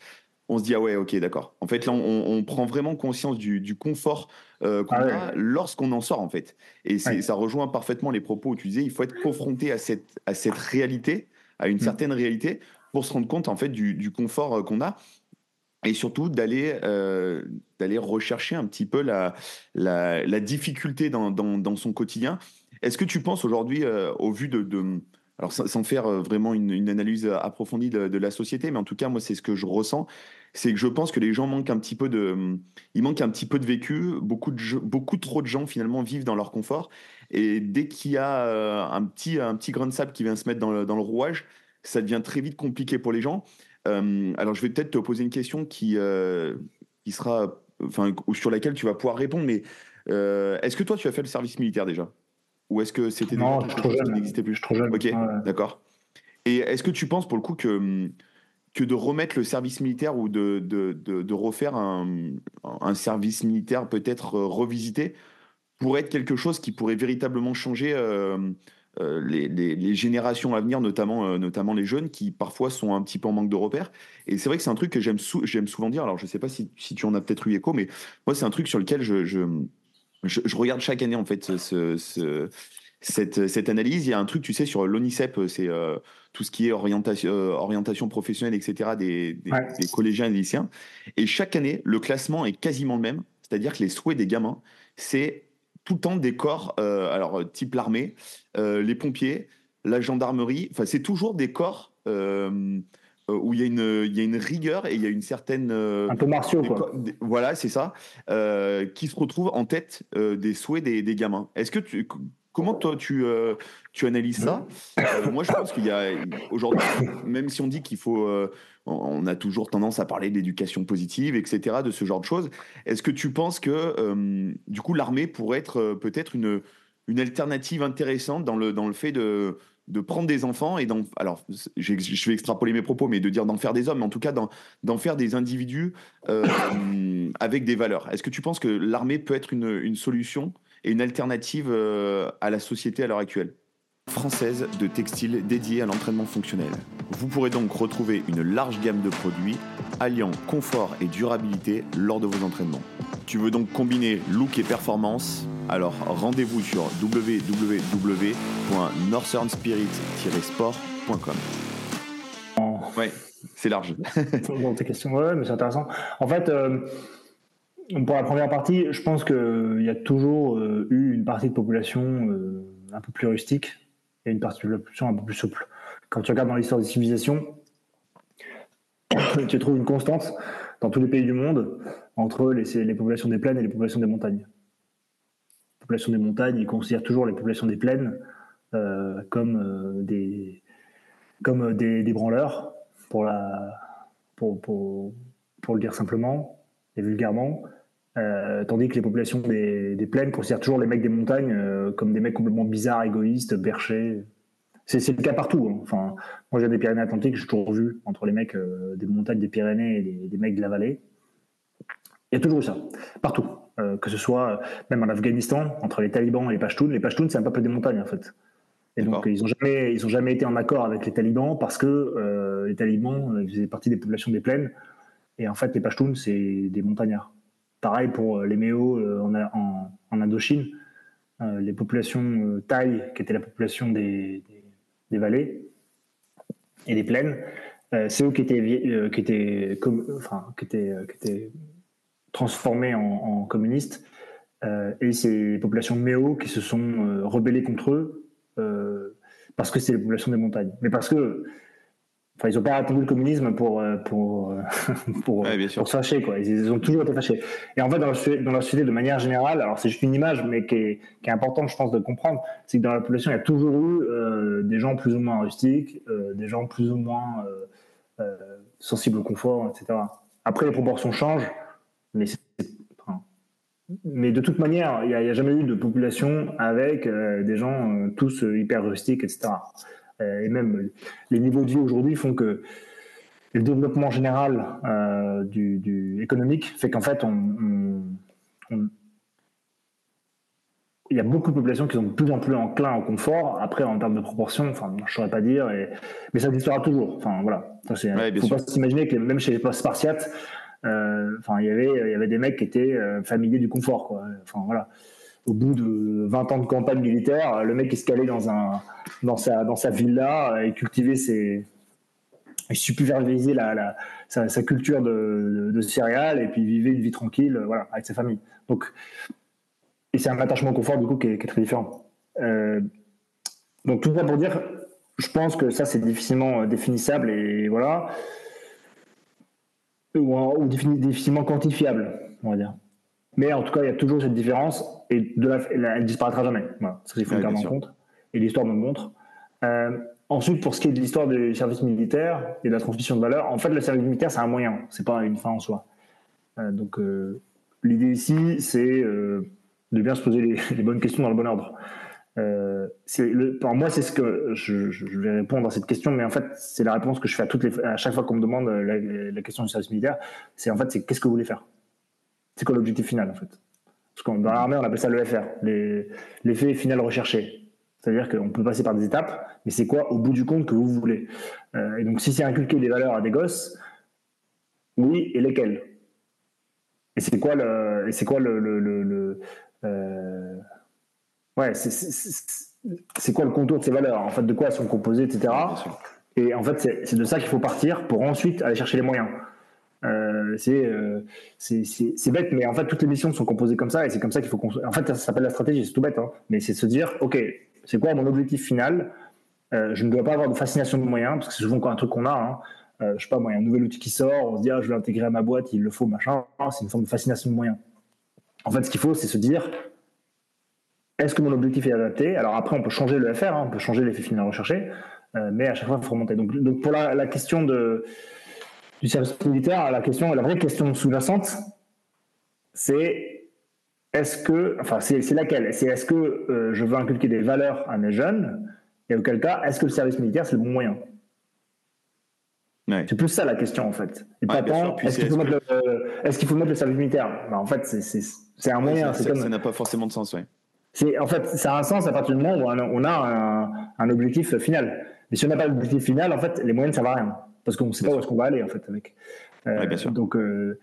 on se dit, ah ouais, ok, d'accord. En fait, là, on, prend vraiment conscience du, confort euh, qu'on ah a lorsqu'on en sort, en fait. Et ça rejoint parfaitement les propos où tu disais, il faut être confronté à cette, à cette réalité, à une mm. certaine réalité, pour se rendre compte, en fait, du, confort euh, qu'on a. Et surtout d'aller euh, d'aller rechercher un petit peu la, la, difficulté dans, dans, son quotidien. Est-ce que tu penses aujourd'hui, au vu de, de alors sans, faire vraiment une, analyse approfondie de, la société, mais en tout cas, moi, c'est ce que je ressens, c'est que je pense que les gens manquent un petit peu de, il manque un petit peu de vécu. Beaucoup de, beaucoup trop de gens finalement vivent dans leur confort. Et dès qu'il y a euh, un petit, un petit grain de sable qui vient se mettre dans dans le rouage, ça devient très vite compliqué pour les gens. Euh, alors je vais peut-être te poser une question qui, euh, qui sera, enfin, sur laquelle tu vas pouvoir répondre. Mais est-ce que toi tu as fait le service militaire déjà, ou est-ce que c'était non, chose qui n'existait plus? Je suis trop jeune. Ok, d'accord. Et est-ce que tu penses pour le coup que que de remettre le service militaire ou de, de, de, refaire un, un, service militaire peut-être euh, revisité pourrait être quelque chose qui pourrait véritablement changer euh, euh, les, les, générations à venir, notamment, notamment les jeunes qui parfois sont un petit peu en manque de repères. Et c'est vrai que c'est un truc que j'aime souvent dire. Alors je ne sais pas si, si, tu en as peut-être eu écho, mais moi c'est un truc sur lequel je, je, je, regarde chaque année en fait ce, ce, cette, cette, analyse. Il y a un truc, tu sais, sur l'ONICEP, c'est tout ce qui est orientation, euh, orientation professionnelle, etc., des, des, collégiens et des lycéens. Et chaque année, le classement est quasiment le même. C'est-à-dire que les souhaits des gamins, c'est tout le temps des corps, euh, alors type l'armée, euh, les pompiers, la gendarmerie. Enfin, c'est toujours des corps où il y, a une, il y a une rigueur et il y a une certaine. Un peu martiaux, quoi. voilà, c'est ça. qui se retrouvent en tête des souhaits des, des gamins. Est-ce que tu Comment toi tu, euh, tu analyses ça? Euh, Moi je pense qu'il y a aujourd'hui, même si on dit qu'il faut, euh, on a toujours tendance à parler d'éducation positive, etc., de ce genre de choses. Est-ce que tu penses que du coup l'armée pourrait être peut-être une, une alternative intéressante dans le, dans le fait de, de prendre des enfants et d'en, alors je vais extrapoler mes propos, mais de dire d'en faire des hommes, mais en tout cas d'en faire des individus avec des valeurs. Est-ce que tu penses que l'armée peut être une, une solution et une alternative à la société à l'heure actuelle? Française de textiles dédiés à l'entraînement fonctionnel. Vous pourrez donc retrouver une large gamme de produits alliant confort et durabilité lors de vos entraînements. Tu veux donc combiner look et performance? Alors rendez-vous sur www.northernspirit-sport.com. Ouais, c'est large. *laughs* Dans tes questions, ouais, mais c'est intéressant. En fait, euh, pour la première partie, je pense qu'il y a toujours euh, eu une partie de population euh, un peu plus rustique et une population un peu plus souple. Quand tu regardes dans l'histoire des civilisations, *coughs* tu trouves une constante dans tous les pays du monde entre les, populations des plaines et les populations des montagnes. Les populations des montagnes, ils considèrent toujours les populations des plaines euh, comme, euh, des, comme des, des, branleurs, pour, la, pour, pour, le dire simplement et vulgairement, euh, tandis que les populations des, des, plaines considèrent toujours les mecs des montagnes euh, comme des mecs complètement bizarres, égoïstes, berchés. C'est le cas partout. Hein. Enfin, moi, j'ai des Pyrénées-Atlantiques, j'ai toujours vu entre les mecs euh, des montagnes des Pyrénées et des, des, mecs de la vallée. Il y a toujours eu ça, partout. que ce soit même en Afghanistan, entre les talibans et les Pashtuns. Les Pashtuns, c'est un peuple des montagnes, en fait. Et donc, ils n'ont jamais, ils ont jamais été en accord avec les talibans parce que les talibans faisaient partie des populations des plaines. Et en fait, les Pashtuns, c'est des montagnards. Pareil pour euh, les Méo euh, en, Indochine, euh, les populations thaï, qui étaient la population des, vallées et des plaines, c'est eux qui étaient, qui étaient, enfin, qui étaient, qui étaient transformés en, communistes. et c'est les populations Méo qui se sont rebellées contre eux parce que c'est les populations des montagnes. Mais parce que Enfin, ils n'ont pas attendu le communisme pour, euh, pour, euh, *laughs* pour, se fâcher. Quoi. Ils, ont toujours été fâchés. Et en fait, dans, la société, de manière générale, alors c'est juste une image, mais qui est, qui est importante, je pense, de comprendre, c'est que dans la population, il y a toujours eu euh, des gens plus ou moins rustiques, des gens plus ou moins sensibles au confort, etc. Après, les proportions changent, mais, mais de toute manière, il n'y a, a, jamais eu de population avec des gens tous hyper rustiques, etc. Euh, et même les niveaux de vie aujourd'hui font que le développement général euh, du, économique fait qu'en fait, on, il y a beaucoup de populations qui sont de plus en plus enclins au confort. Après, en termes de proportion, enfin, je ne saurais pas dire, mais ça existera toujours. Enfin, voilà. Il ne faut pas s'imaginer que même chez les Spartiates, euh, enfin, il y avait, il y avait des mecs qui étaient familiers du confort, quoi. Enfin, voilà au bout de 20 ans de campagne militaire, le mec est se dans, un, dans, sa, dans sa villa et cultivait ses. Il supervisait la, la, sa, sa, culture de, de, céréales et puis vivait une vie tranquille voilà, avec sa famille. Donc, et c'est un attachement confort du coup qui est, très différent. Euh, donc tout ça pour dire, je pense que ça c'est difficilement définissable et voilà, ou difficilement quantifiable, on va dire. Mais en tout cas, il y a toujours cette différence et de la, elle, disparaîtra jamais. Voilà, ça, il faut garder en compte. Et l'histoire me montre. Euh, ensuite, pour ce qui est de l'histoire du service militaire et de la transmission de valeur, en fait, le service militaire, c'est un moyen, c'est pas une fin en soi. Euh, donc, euh, l'idée ici, c'est de bien se poser *laughs* les, bonnes questions dans le bon ordre. Le, pour moi, c'est ce que je, je, vais répondre à cette question, mais en fait, c'est la réponse que je fais à, toutes les, à chaque fois qu'on me demande la, la question du service militaire. C'est en fait, c'est qu'est-ce que vous voulez faire? C'est quoi l'objectif final en fait? Parce que dans l'armée, on appelle ça le FR, l'effet final recherché. C'est-à-dire qu'on peut passer par des étapes, mais c'est quoi au bout du compte que vous voulez? Euh, Et donc, si c'est inculquer des valeurs à des gosses, oui, et lesquelles? Et c'est quoi le, et c'est quoi le, le, euh, ouais, c'est quoi le contour de ces valeurs? En fait, de quoi elles sont composées, etc. Et en fait, c'est de ça qu'il faut partir pour ensuite aller chercher les moyens. Euh, euh, c'est bête, mais en fait, toutes les missions sont composées comme ça, et c'est comme ça qu'il faut. En fait, ça s'appelle la stratégie, c'est tout bête, hein, mais c'est de se dire, ok, c'est quoi mon objectif final? Euh, Je ne dois pas avoir de fascination de moyens, parce que c'est souvent un truc qu'on a. Hein. Euh, je sais pas, moi, il y a un nouvel outil qui sort, on se dit, ah, je vais l'intégrer à ma boîte, il le faut, machin. C'est une forme de fascination de moyens. En fait, ce qu'il faut, c'est se dire, est-ce que mon objectif est adapté? Alors après, on peut changer le FR, hein, on peut changer l'effet final recherché, mais à chaque fois, il faut remonter. Donc, pour la question de du service militaire, la question, la vraie question sous-jacente, c'est est-ce que, enfin, c'est laquelle? C'est est-ce que euh, je veux inculquer des valeurs à mes jeunes Et auquel cas, est-ce que le service militaire, c'est le bon moyen? C'est plus ça la question, en fait. est-ce qu'il faut, mettre le, est faut mettre le service militaire? Ben, En fait, c'est un moyen. ça n'a pas forcément de sens, oui. C'est, en fait, ça a un sens à partir du moment où on a un, objectif final. Mais si on n'a pas d'objectif final, en fait, les moyens ne servent à rien. Parce qu'on ne sait pas où est-ce qu'on va aller, en fait, avec. Euh, bien sûr. Donc, euh,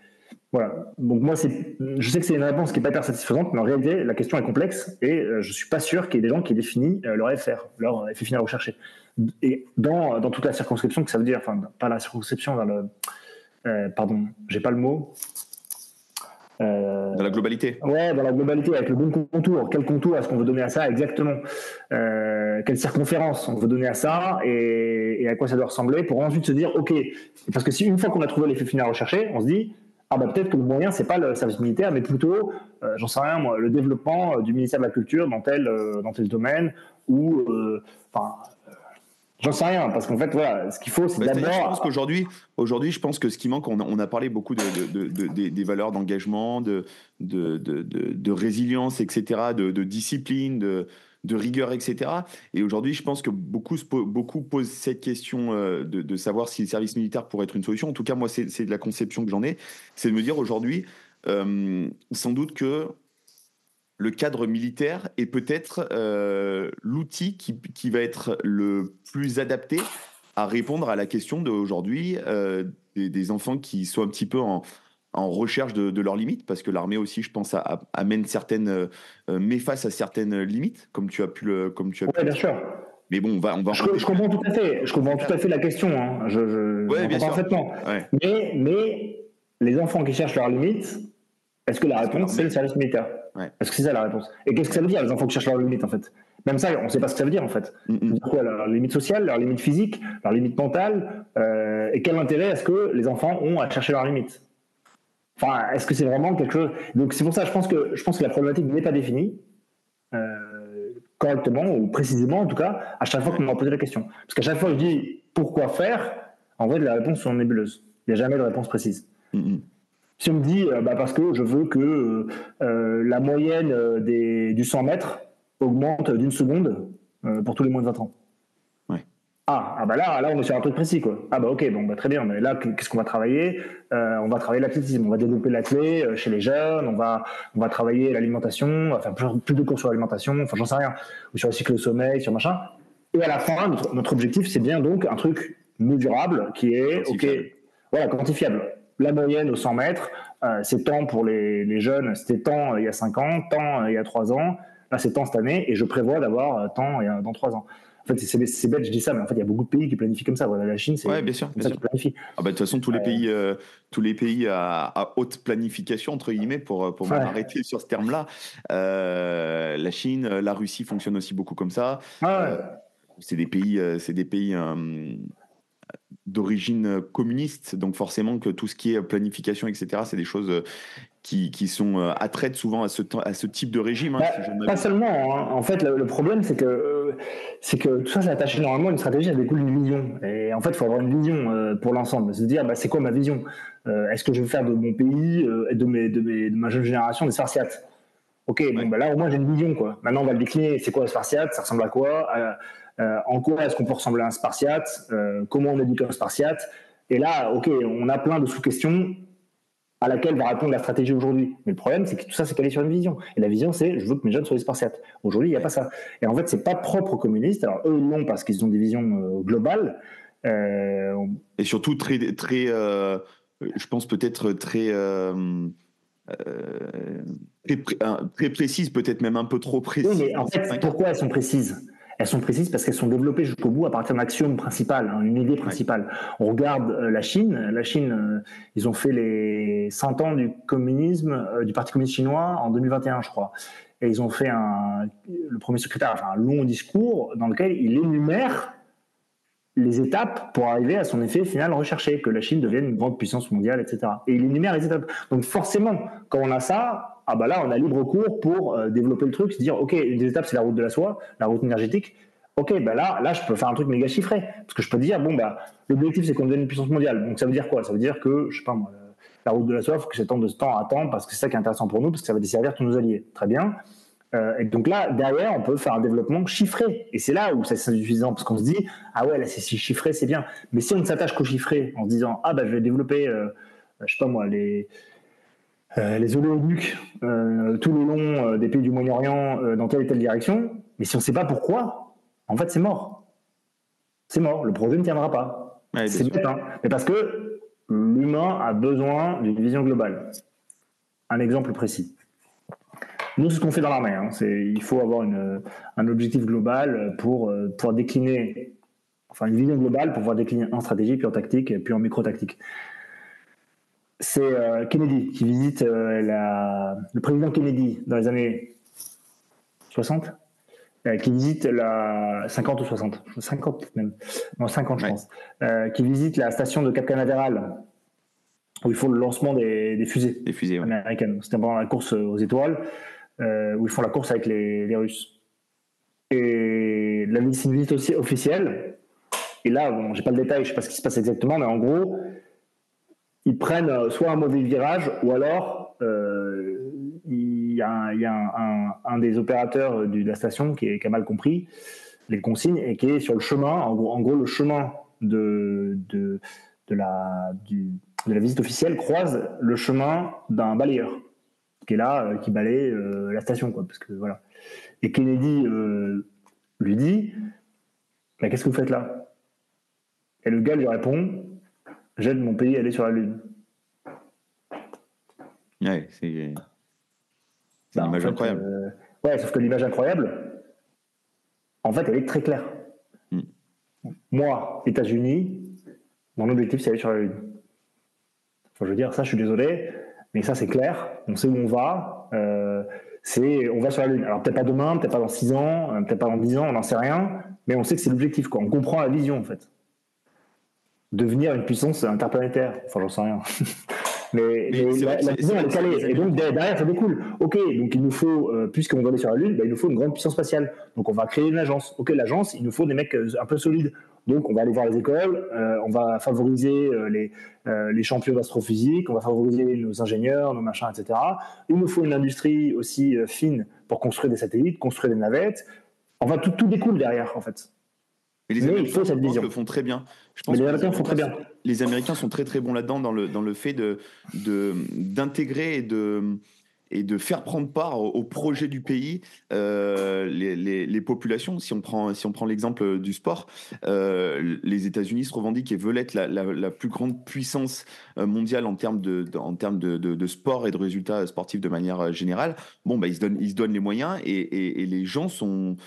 voilà. Donc, moi, c'est, je sais que c'est une réponse qui n'est pas hyper satisfaisante, mais en réalité, la question est complexe et euh, je ne suis pas sûr qu'il y ait des gens qui définissent leur FR, leur effet final recherché. Et dans, dans toute la circonscription, que ça veut dire, enfin, pas la circonscription, dans le. pardon, j'ai pas le mot. Euh, dans la globalité Ouais, dans la globalité, avec le bon contour. Quel contour est-ce qu'on veut donner à ça exactement euh, Quelle circonférence on veut donner à ça et, à quoi ça doit ressembler pour ensuite se dire, OK, parce que si une fois qu'on a trouvé l'effet final recherché, on se dit, ah bah peut-être que le moyen, c'est pas le service militaire, mais plutôt, euh, j'en sais rien moi, le développement du ministère de la Culture dans tel, dans tel domaine, ou enfin J'en sais rien, parce qu'en fait, voilà, ce qu'il faut, c'est bah, d'abord. Je pense qu'aujourd'hui, aujourd'hui, je pense que ce qui manque, on a, on a parlé beaucoup de, des valeurs d'engagement, de, de, résilience, etc., de, discipline, de, rigueur, etc. Et aujourd'hui, je pense que beaucoup, beaucoup posent cette question euh, de, savoir si le service militaire pourrait être une solution. En tout cas, moi, c'est de la conception que j'en ai. C'est de me dire aujourd'hui, euh, sans doute que le cadre militaire est peut-être euh, l'outil qui, va être le plus adapté à répondre à la question d'aujourd'hui euh, des, enfants qui sont un petit peu en, recherche de, leurs limites, parce que l'armée aussi, je pense, amène certaines, euh, met face à certaines limites, comme tu as pu le, comme tu as bien sûr. Mais bon, on va, on va. Je, comprends tout à fait. Je comprends tout à fait la question. Hein. Je, je, bien parfaitement. Mais, mais les enfants qui cherchent leurs limites, est-ce que la réponse c'est le service militaire? Est-ce que c'est ça la réponse. Et qu'est-ce que ça veut dire, les enfants qui cherchent leurs limites, en fait. Même ça, on ne sait pas ce que ça veut dire, en fait. Mm -hmm. quoi, leur limite sociale, leur limite physique, leur limite mentale euh, Et quel intérêt est-ce que les enfants ont à chercher leurs limites? Enfin, est-ce que c'est vraiment quelque chose? Donc, c'est pour ça, je pense que, je pense que la problématique n'est pas définie. Euh, correctement ou précisément en tout cas à chaque fois qu'on m'a posé la question. Parce qu'à chaque fois je dis pourquoi faire? En vrai la réponse sont nébuleuses il n'y a jamais de réponse précise si on me dit, euh, bah parce que je veux que euh, euh, la moyenne des, du 100 mètres augmente d'une seconde pour tous les moins de 20 ans. Ah, ah bah là, là, on est sur un truc précis, quoi. Ah bah ok, bon, bah très bien. Mais là, qu'est-ce qu'on va travailler? On va travailler l'athlétisme, on va développer l'athlé chez les jeunes, on va, on va travailler l'alimentation, on va faire plus, de cours sur l'alimentation, enfin j'en sais rien, ou sur le cycle de sommeil, sur machin. Et à la fin, notre, notre objectif, c'est bien donc un truc mesurable qui est, ok, voilà, quantifiable la moyenne aux 100 mètres, euh, c'est temps pour les, jeunes, c'était temps euh, il y a 5 ans, temps euh, il y a 3 ans, là c'est temps cette année, et je prévois d'avoir temps dans 3 ans. En fait, c'est bête, je dis ça, mais en fait, il y a beaucoup de pays qui planifient comme ça. Voilà, la Chine, c'est ouais, bien sûr, ça planifie. Ah bah, de toute façon, tous les pays, tous les pays à, haute planification, entre guillemets, pour, pour m'arrêter sur ce terme-là, la Chine, la Russie fonctionnent aussi beaucoup comme ça. c'est des pays, c'est des pays d'origine communiste, donc forcément que tout ce qui est planification, etc., c'est des choses euh, qui, qui sont euh, attraites souvent à ce, à ce type de régime. Hein, bah, pas seulement. Hein. En fait, le, problème, c'est que, euh, c'est que tout ça, c'est attaché normalement à une stratégie, ça découle d'une vision. Et en fait, il faut avoir une vision pour l'ensemble. Se dire, bah, c'est quoi ma vision? Est-ce que je veux faire de mon pays et de, mes, de, mes, de ma jeune génération des Spartiates? Ok, bon, bah, là, au moins, j'ai une vision. Quoi. Maintenant, on va le décliner. C'est quoi un Spartiate Ça ressemble à quoi? Euh, en quoi est-ce qu'on peut ressembler à un Spartiate? Euh, Comment on éduque un Spartiate? Et là, ok, on a plein de sous-questions à laquelle va répondre la stratégie aujourd'hui. Mais le problème, c'est que tout ça, c'est calé sur une vision. Et la vision, c'est je veux que mes jeunes soient des Spartiates. Aujourd'hui, il n'y a pas ça. Et en fait, c'est pas propre aux communistes. Alors, eux, non, parce qu'ils ont des visions euh, globales. Et surtout, très, très je pense peut-être très. très, précises, peut-être même un peu trop précises. Oui, mais en fait, pourquoi elles sont précises? Elles sont précises parce qu'elles sont développées jusqu'au bout à partir d'un axiome principal, hein, une idée principale. On regarde euh, la Chine. La Chine, euh, ils ont fait les 100 ans du communisme, euh, du Parti communiste chinois en 2021, je crois. Et ils ont fait un, le premier secrétaire, enfin, un long discours dans lequel il énumère les étapes pour arriver à son effet final recherché, que la Chine devienne une grande puissance mondiale, etc. Et il énumère les étapes. Donc forcément, quand on a ça, ah bah là, on a libre cours pour euh, développer le truc, se dire, OK, une des étapes, c'est la route de la soie, la route énergétique. OK, bah là, là, je peux faire un truc méga chiffré. Parce que je peux dire, bon, bah, l'objectif, c'est qu'on devienne une puissance mondiale. Donc ça veut dire quoi? Ça veut dire que, je sais pas moi, la route de la soie, il faut que tant de temps à temps, parce que c'est ça qui est intéressant pour nous, parce que ça va desservir tous nos alliés. Très bien. Euh, et donc là, derrière, on peut faire un développement chiffré. Et c'est là où c'est suffisant, parce qu'on se dit, ah ouais, là, c'est si chiffré, c'est bien. Mais si on ne s'attache qu'au chiffré, en se disant, ah bah, je vais développer, euh, je sais pas moi, les les oléoducs tout le long des pays du Moyen-Orient dans telle et telle direction, mais si on ne sait pas pourquoi, en fait, c'est mort. C'est mort. Le projet ne tiendra pas. c'est bête, hein. Mais parce que l'humain a besoin d'une vision globale. Un exemple précis. Nous, c'est ce qu'on fait dans l'armée. Hein. il faut avoir un objectif global pour euh, pouvoir décliner, enfin une vision globale pour pouvoir décliner en stratégie, puis en tactique, puis en micro-tactique. C'est euh, Kennedy qui visite euh, le président Kennedy dans les années 60 euh, qui visite la 50 ou 60, 50 même, non 50 je pense, euh, qui visite la station de Cap Canaveral où ils font le lancement des, fusées, des fusées américaines. C'était pendant la course aux étoiles euh, où ils font la course avec les, Russes. Et la visite, une visite aussi officielle. Et là, bon, j'ai pas le détail, je sais pas ce qui se passe exactement, mais en gros, ils prennent soit un mauvais virage ou alors il y a, un, des opérateurs de la station qui, a mal compris les consignes et qui est sur le chemin, en gros, le chemin de, de, la, de la visite officielle croise le chemin d'un balayeur qui est là, euh, qui balaye euh, la station. Quoi, parce que, voilà. Et Kennedy euh, lui dit Mais qu'est-ce que vous faites là? Et le gars lui répond J'aide mon pays à aller sur la Lune. Ouais, c'est. C'est une image incroyable. Euh, ouais, sauf que l'image incroyable, en fait, elle est très claire. Hmm. Moi, États-Unis, mon objectif, c'est aller sur la Lune. Enfin, je veux dire, ça, je suis désolé, mais ça, c'est clair. On sait où on va. Euh, c'est, on va sur la Lune. Alors, peut-être pas demain, peut-être pas dans 6 ans, euh, peut-être pas dans 10 ans, on n'en sait rien, mais on sait que c'est l'objectif. On comprend la vision, en fait. Devenir une puissance interplanétaire. Enfin, j'en sais rien. *laughs* Mais, la, vision, elle est calée. Et donc, derrière, ça découle. OK, donc il nous faut, euh, puisqu'on va aller sur la Lune, bah, il nous faut une grande puissance spatiale. Donc, on va créer une agence. OK, l'agence, il nous faut des mecs euh, un peu solides. Donc, on va aller voir les écoles, euh, on va favoriser les, les champions d'astrophysique, on va favoriser nos ingénieurs, nos machins, etc. Il nous faut une industrie aussi fine pour construire des satellites, construire des navettes. Enfin, tout, tout découle derrière, en fait. Mais les Américains le font très bien. Je pense les Américains font très bien. Les Américains sont très très bons là-dedans dans le, dans le fait de, d'intégrer et de, et de faire prendre part au, projet du pays euh, les, les, populations. Si on prend, si on prend l'exemple du sport, euh, les États-Unis se revendiquent et veulent être la, la, plus grande puissance euh, mondiale en termes, de, en termes de, de, sport et de résultats sportifs de manière générale. Bon, bah, ils, se donnent, ils se donnent les moyens et, et les gens sont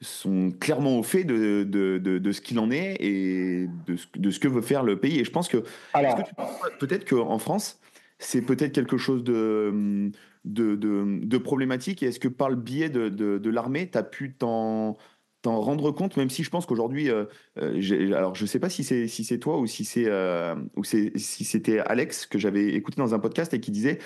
sont clairement au fait de, de, de, ce qu'il en est et de ce, de ce, que veut faire le pays. Et je pense que, peut-être qu'en France, c'est peut-être quelque chose de, de, problématique. Et est-ce que par le biais de, l'armée, tu as pu t'en t'en rendre compte, même si je pense qu'aujourd'hui, euh, euh, alors je sais pas si c'est si c'est toi ou si c'est euh, ou si c'était Alex que j'avais écouté dans un podcast et qui disait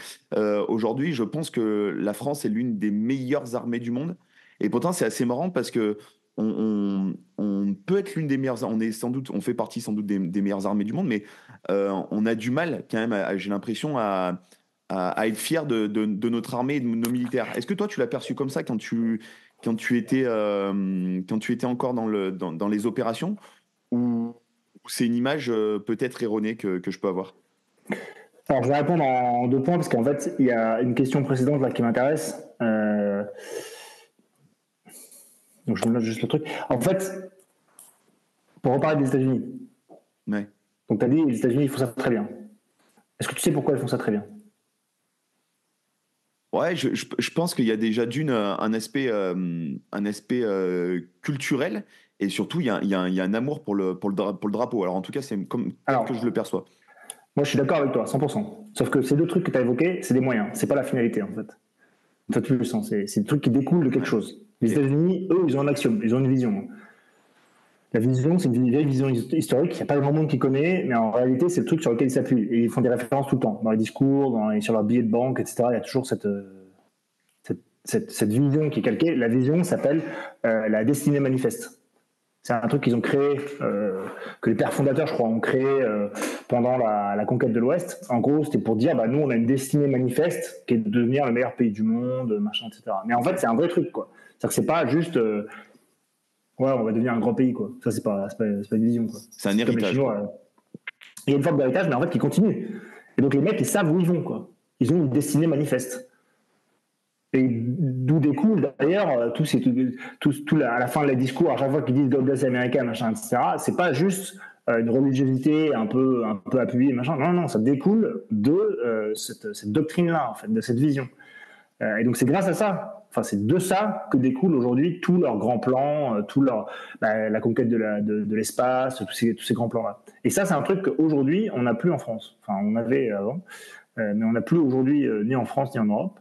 aujourd'hui, je pense que la France est l'une des meilleures armées du monde et pourtant, c'est assez marrant parce que on, peut être l'une des meilleures. On est sans doute, on fait partie sans doute des, meilleures armées du monde, mais euh, on a du mal quand même. J'ai l'impression à, être fier de, notre armée et de nos militaires. Est-ce que toi, tu l'as perçu comme ça quand tu quand tu étais euh, quand tu étais encore dans le dans, les opérations ou c'est une image euh, peut-être erronée que, je peux avoir? Alors, je vais répondre en deux points parce qu'en fait, il y a une question précédente là qui m'intéresse. Donc je me note juste le truc. En fait, pour reparler des États-Unis. Donc tu as dit les États-Unis ils font ça très bien. Est-ce que tu sais pourquoi ils font ça très bien? Ouais, je, je, pense qu'il y a déjà d'une un aspect, euh, un aspect euh, culturel et surtout il y, a, il, y a, il y, a, un amour pour le, pour, le, pour le drapeau. Alors en tout cas, c'est comme Alors, que je le perçois. Moi, je suis d'accord avec toi, 100%. Sauf que ces deux trucs que tu as évoqués, c'est des moyens, c'est pas la finalité en fait. C'est des trucs qui découlent de quelque chose. Les États-Unis, eux, ils ont un axiome, ils ont une vision. La vision, c'est une vieille vision historique, il n'y a pas grand monde qui connaît, mais en réalité, c'est le truc sur lequel ils s'appuient. Et ils font des références tout le temps, dans les discours, dans sur leurs billets de banque, etc. Il y a toujours cette, cette, cette, vision qui est calquée. La vision s'appelle euh, la destinée manifeste. C'est un truc qu'ils ont créé, euh, que les pères fondateurs, je crois, ont créé euh, pendant la, conquête de l'Ouest. En gros, c'était pour dire, bah, nous, on a une destinée manifeste qui est de devenir le meilleur pays du monde, machin, etc. Mais en fait, c'est un vrai truc, quoi. C'est-à-dire que c'est pas juste, euh, ouais, on va devenir un grand pays, quoi. Ça, c'est pas, pas, pas, une vision, quoi. C'est un héritage. Il y a une forme d'héritage, mais en fait, qui continue. Et donc, les mecs, ils savent où ils vont, quoi. ils ont une destinée manifeste. Et d'où découle d'ailleurs tout, tout, tout, à la fin de la discours, à chaque fois qu'ils disent God bless America, machin, etc., c'est pas juste euh, une religiosité un peu, un peu appuyée, machin. Non, non, ça découle de euh, cette, cette doctrine-là, en fait, de cette vision. Euh, et donc c'est grâce à ça, enfin c'est de ça que découle aujourd'hui tous leurs grands plans, tout leur, bah, la conquête de, l'espace, tous ces, grands plans-là. Et ça, c'est un truc qu'aujourd'hui on n'a plus en France. Enfin, on avait avant, mais on n'a plus aujourd'hui ni en France ni en Europe.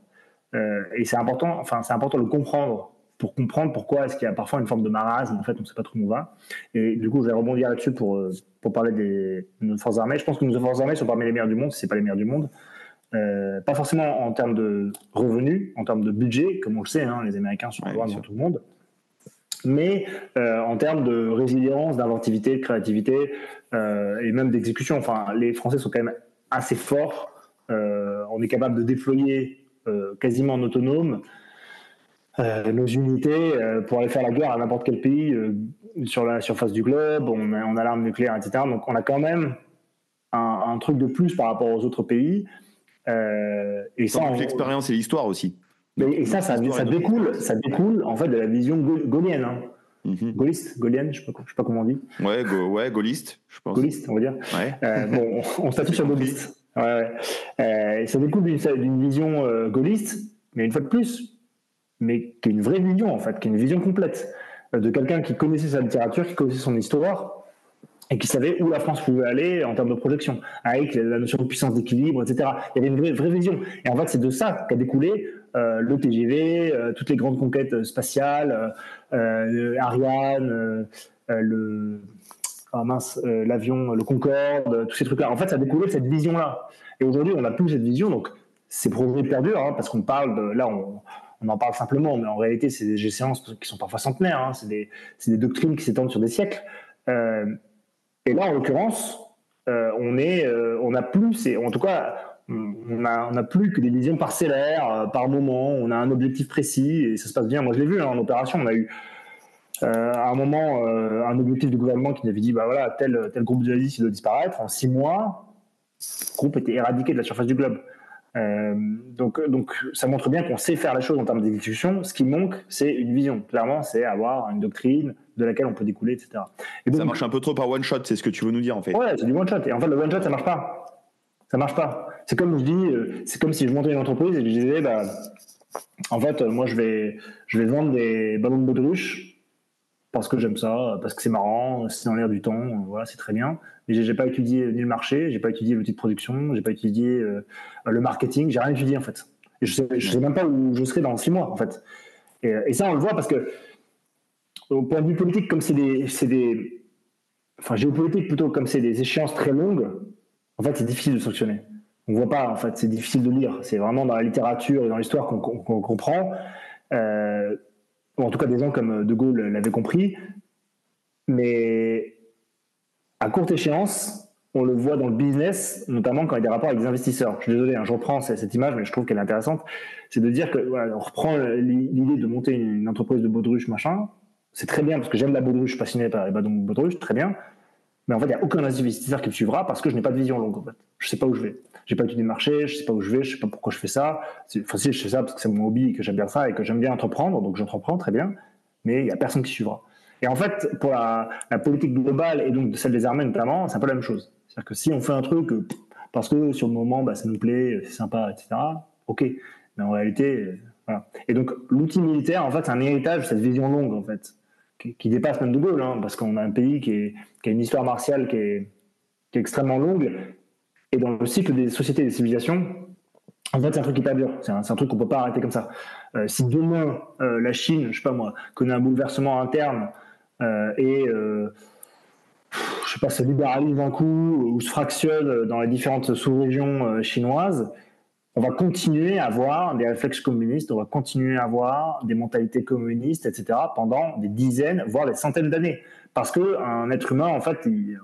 Euh, et c'est important, enfin, c'est important de le comprendre pour comprendre pourquoi est-ce qu'il y a parfois une forme de marasme. En fait, on ne sait pas trop où on va. Et du coup, je vais rebondir là-dessus pour, euh, parler des, de nos forces armées. Je pense que nos forces armées sont parmi les meilleures du monde, si ce pas les meilleures du monde. Euh, pas forcément en termes de revenus, en termes de budget, comme on le sait, hein, les Américains sont loin dans tout le monde, mais en termes de résilience, d'inventivité, de créativité et même d'exécution. Enfin, les Français sont quand même assez forts. on est capable de déployer euh, quasiment autonome euh, nos unités euh, pour aller faire la guerre à n'importe quel pays sur la surface du globe, on a, on a l'arme nucléaire, etc. Donc on a quand même un, truc de plus par rapport aux autres pays. Et ça, l'expérience et l'histoire aussi. et ça, ça, découle, ça découle en fait de la vision gaulienne. Hein. Mhm. Gaulliste, gaulienne, je ne sais, pas comment on dit. Ouais, ouais, gaulliste, je pense. Gaulliste, on va dire. bon, on, on statue sur gaulliste. Ouais, euh, ça découle d'une vision euh, gaulliste, mais une fois de plus, mais qui est une vraie vision en fait, qui est une vision complète euh, de quelqu'un qui connaissait sa littérature, qui connaissait son histoire et qui savait où la France pouvait aller en termes de projection, avec la notion de puissance d'équilibre, etc. Il y avait une vraie, vraie vision. Et en fait, c'est de ça qu'a découlé le TGV, toutes les grandes conquêtes spatiales, Ariane, le ah, mince, euh, l'avion, le Concorde, tous ces trucs-là. En fait, ça a découlé de cette vision-là. Et aujourd'hui, on n'a plus cette vision, donc ces projets perdurent, hein, parce qu'on parle de. Là, on, en parle simplement, mais en réalité, c'est des séances qui sont parfois centenaires, hein, c'est des, des, doctrines qui s'étendent sur des siècles. Euh, et là, en l'occurrence, euh, on est, on n'a plus, en tout cas, on n'a plus que des visions parcellaires par moment. On a un objectif précis et ça se passe bien. Moi, je l'ai vu hein, en opération. On a eu euh, à un moment, euh, un objectif du gouvernement qui avait dit bah voilà, tel, tel groupe djihadiste doit disparaître. En six mois, le groupe était éradiqué de la surface du globe. Euh, donc, donc, ça montre bien qu'on sait faire les choses en termes d'exécution. Ce qui manque, c'est une vision. Clairement, c'est avoir une doctrine de laquelle on peut découler, etc. Et ça marche un peu trop par one shot, c'est ce que tu veux nous dire en fait. Ouais, c'est du one shot. Et en fait, le one shot, ça marche pas. Ça marche pas. C'est comme je dis, c'est comme si je montais une entreprise et je disais, bah, en fait, moi, je vais, je vais vendre des ballons de baudruche parce que j'aime ça, parce que c'est marrant, c'est dans l'air du temps, voilà, c'est très bien. Mais j'ai pas étudié ni le marché, j'ai pas étudié l'outil de production, j'ai pas étudié euh, le marketing, j'ai rien étudié en fait. Je sais, sais même pas où je serai dans six mois en fait. Et, ça, on le voit parce que au point de vue politique, comme c'est des, des, enfin géopolitique plutôt, comme c'est des échéances très longues, en fait, c'est difficile de sanctionner. On voit pas, en fait, c'est difficile de lire. C'est vraiment dans la littérature et dans l'histoire qu'on comprend. Euh, en tout cas des gens comme De Gaulle l'avaient compris, mais à courte échéance, on le voit dans le business, notamment quand il y a des rapports avec des investisseurs. Je suis désolé, hein, je reprends cette image, mais je trouve qu'elle est intéressante. C'est de dire que on reprend l'idée de monter une entreprise de baudruche, machin. C'est très bien parce que j'aime la baudruche, je passionné par les baudruches, très bien. Mais en fait, il n'y a aucun investisseur qui me suivra parce que je n'ai pas de vision longue. En fait. Je ne sais pas où je vais. J'ai pas étudié le marché, je sais pas où je vais, je sais pas pourquoi je fais ça. Enfin, si je fais ça parce que c'est mon hobby et que j'aime bien ça et que j'aime bien entreprendre, donc j'entreprends très bien, mais il y a personne qui suivra. Et en fait, pour la, politique globale et donc celle des armées notamment, c'est un peu la même chose. C'est-à-dire que si on fait un truc parce que sur le moment, bah, ça nous plaît, c'est sympa, etc. Ok, mais en réalité, voilà. Et donc l'outil militaire, en fait, c'est un héritage de cette vision longue, en fait, qui, dépasse même de Gaulle, hein, parce qu'on a un pays qui, a une histoire martiale qui est, extrêmement longue et dans le cycle des sociétés et des civilisations, en fait, c'est un truc qui perdure. C'est un, truc qu'on peut pas arrêter comme ça. Euh, si demain euh, la Chine, je sais pas moi, connaît un bouleversement interne euh, et je sais pas, se libéralise d'un coup ou se fractionne dans les différentes sous-régions chinoises, on va continuer à avoir des réflexes communistes, on va continuer à avoir des mentalités communistes, etc. pendant des dizaines, voire des centaines d'années. Parce que un être humain, en fait, il, ne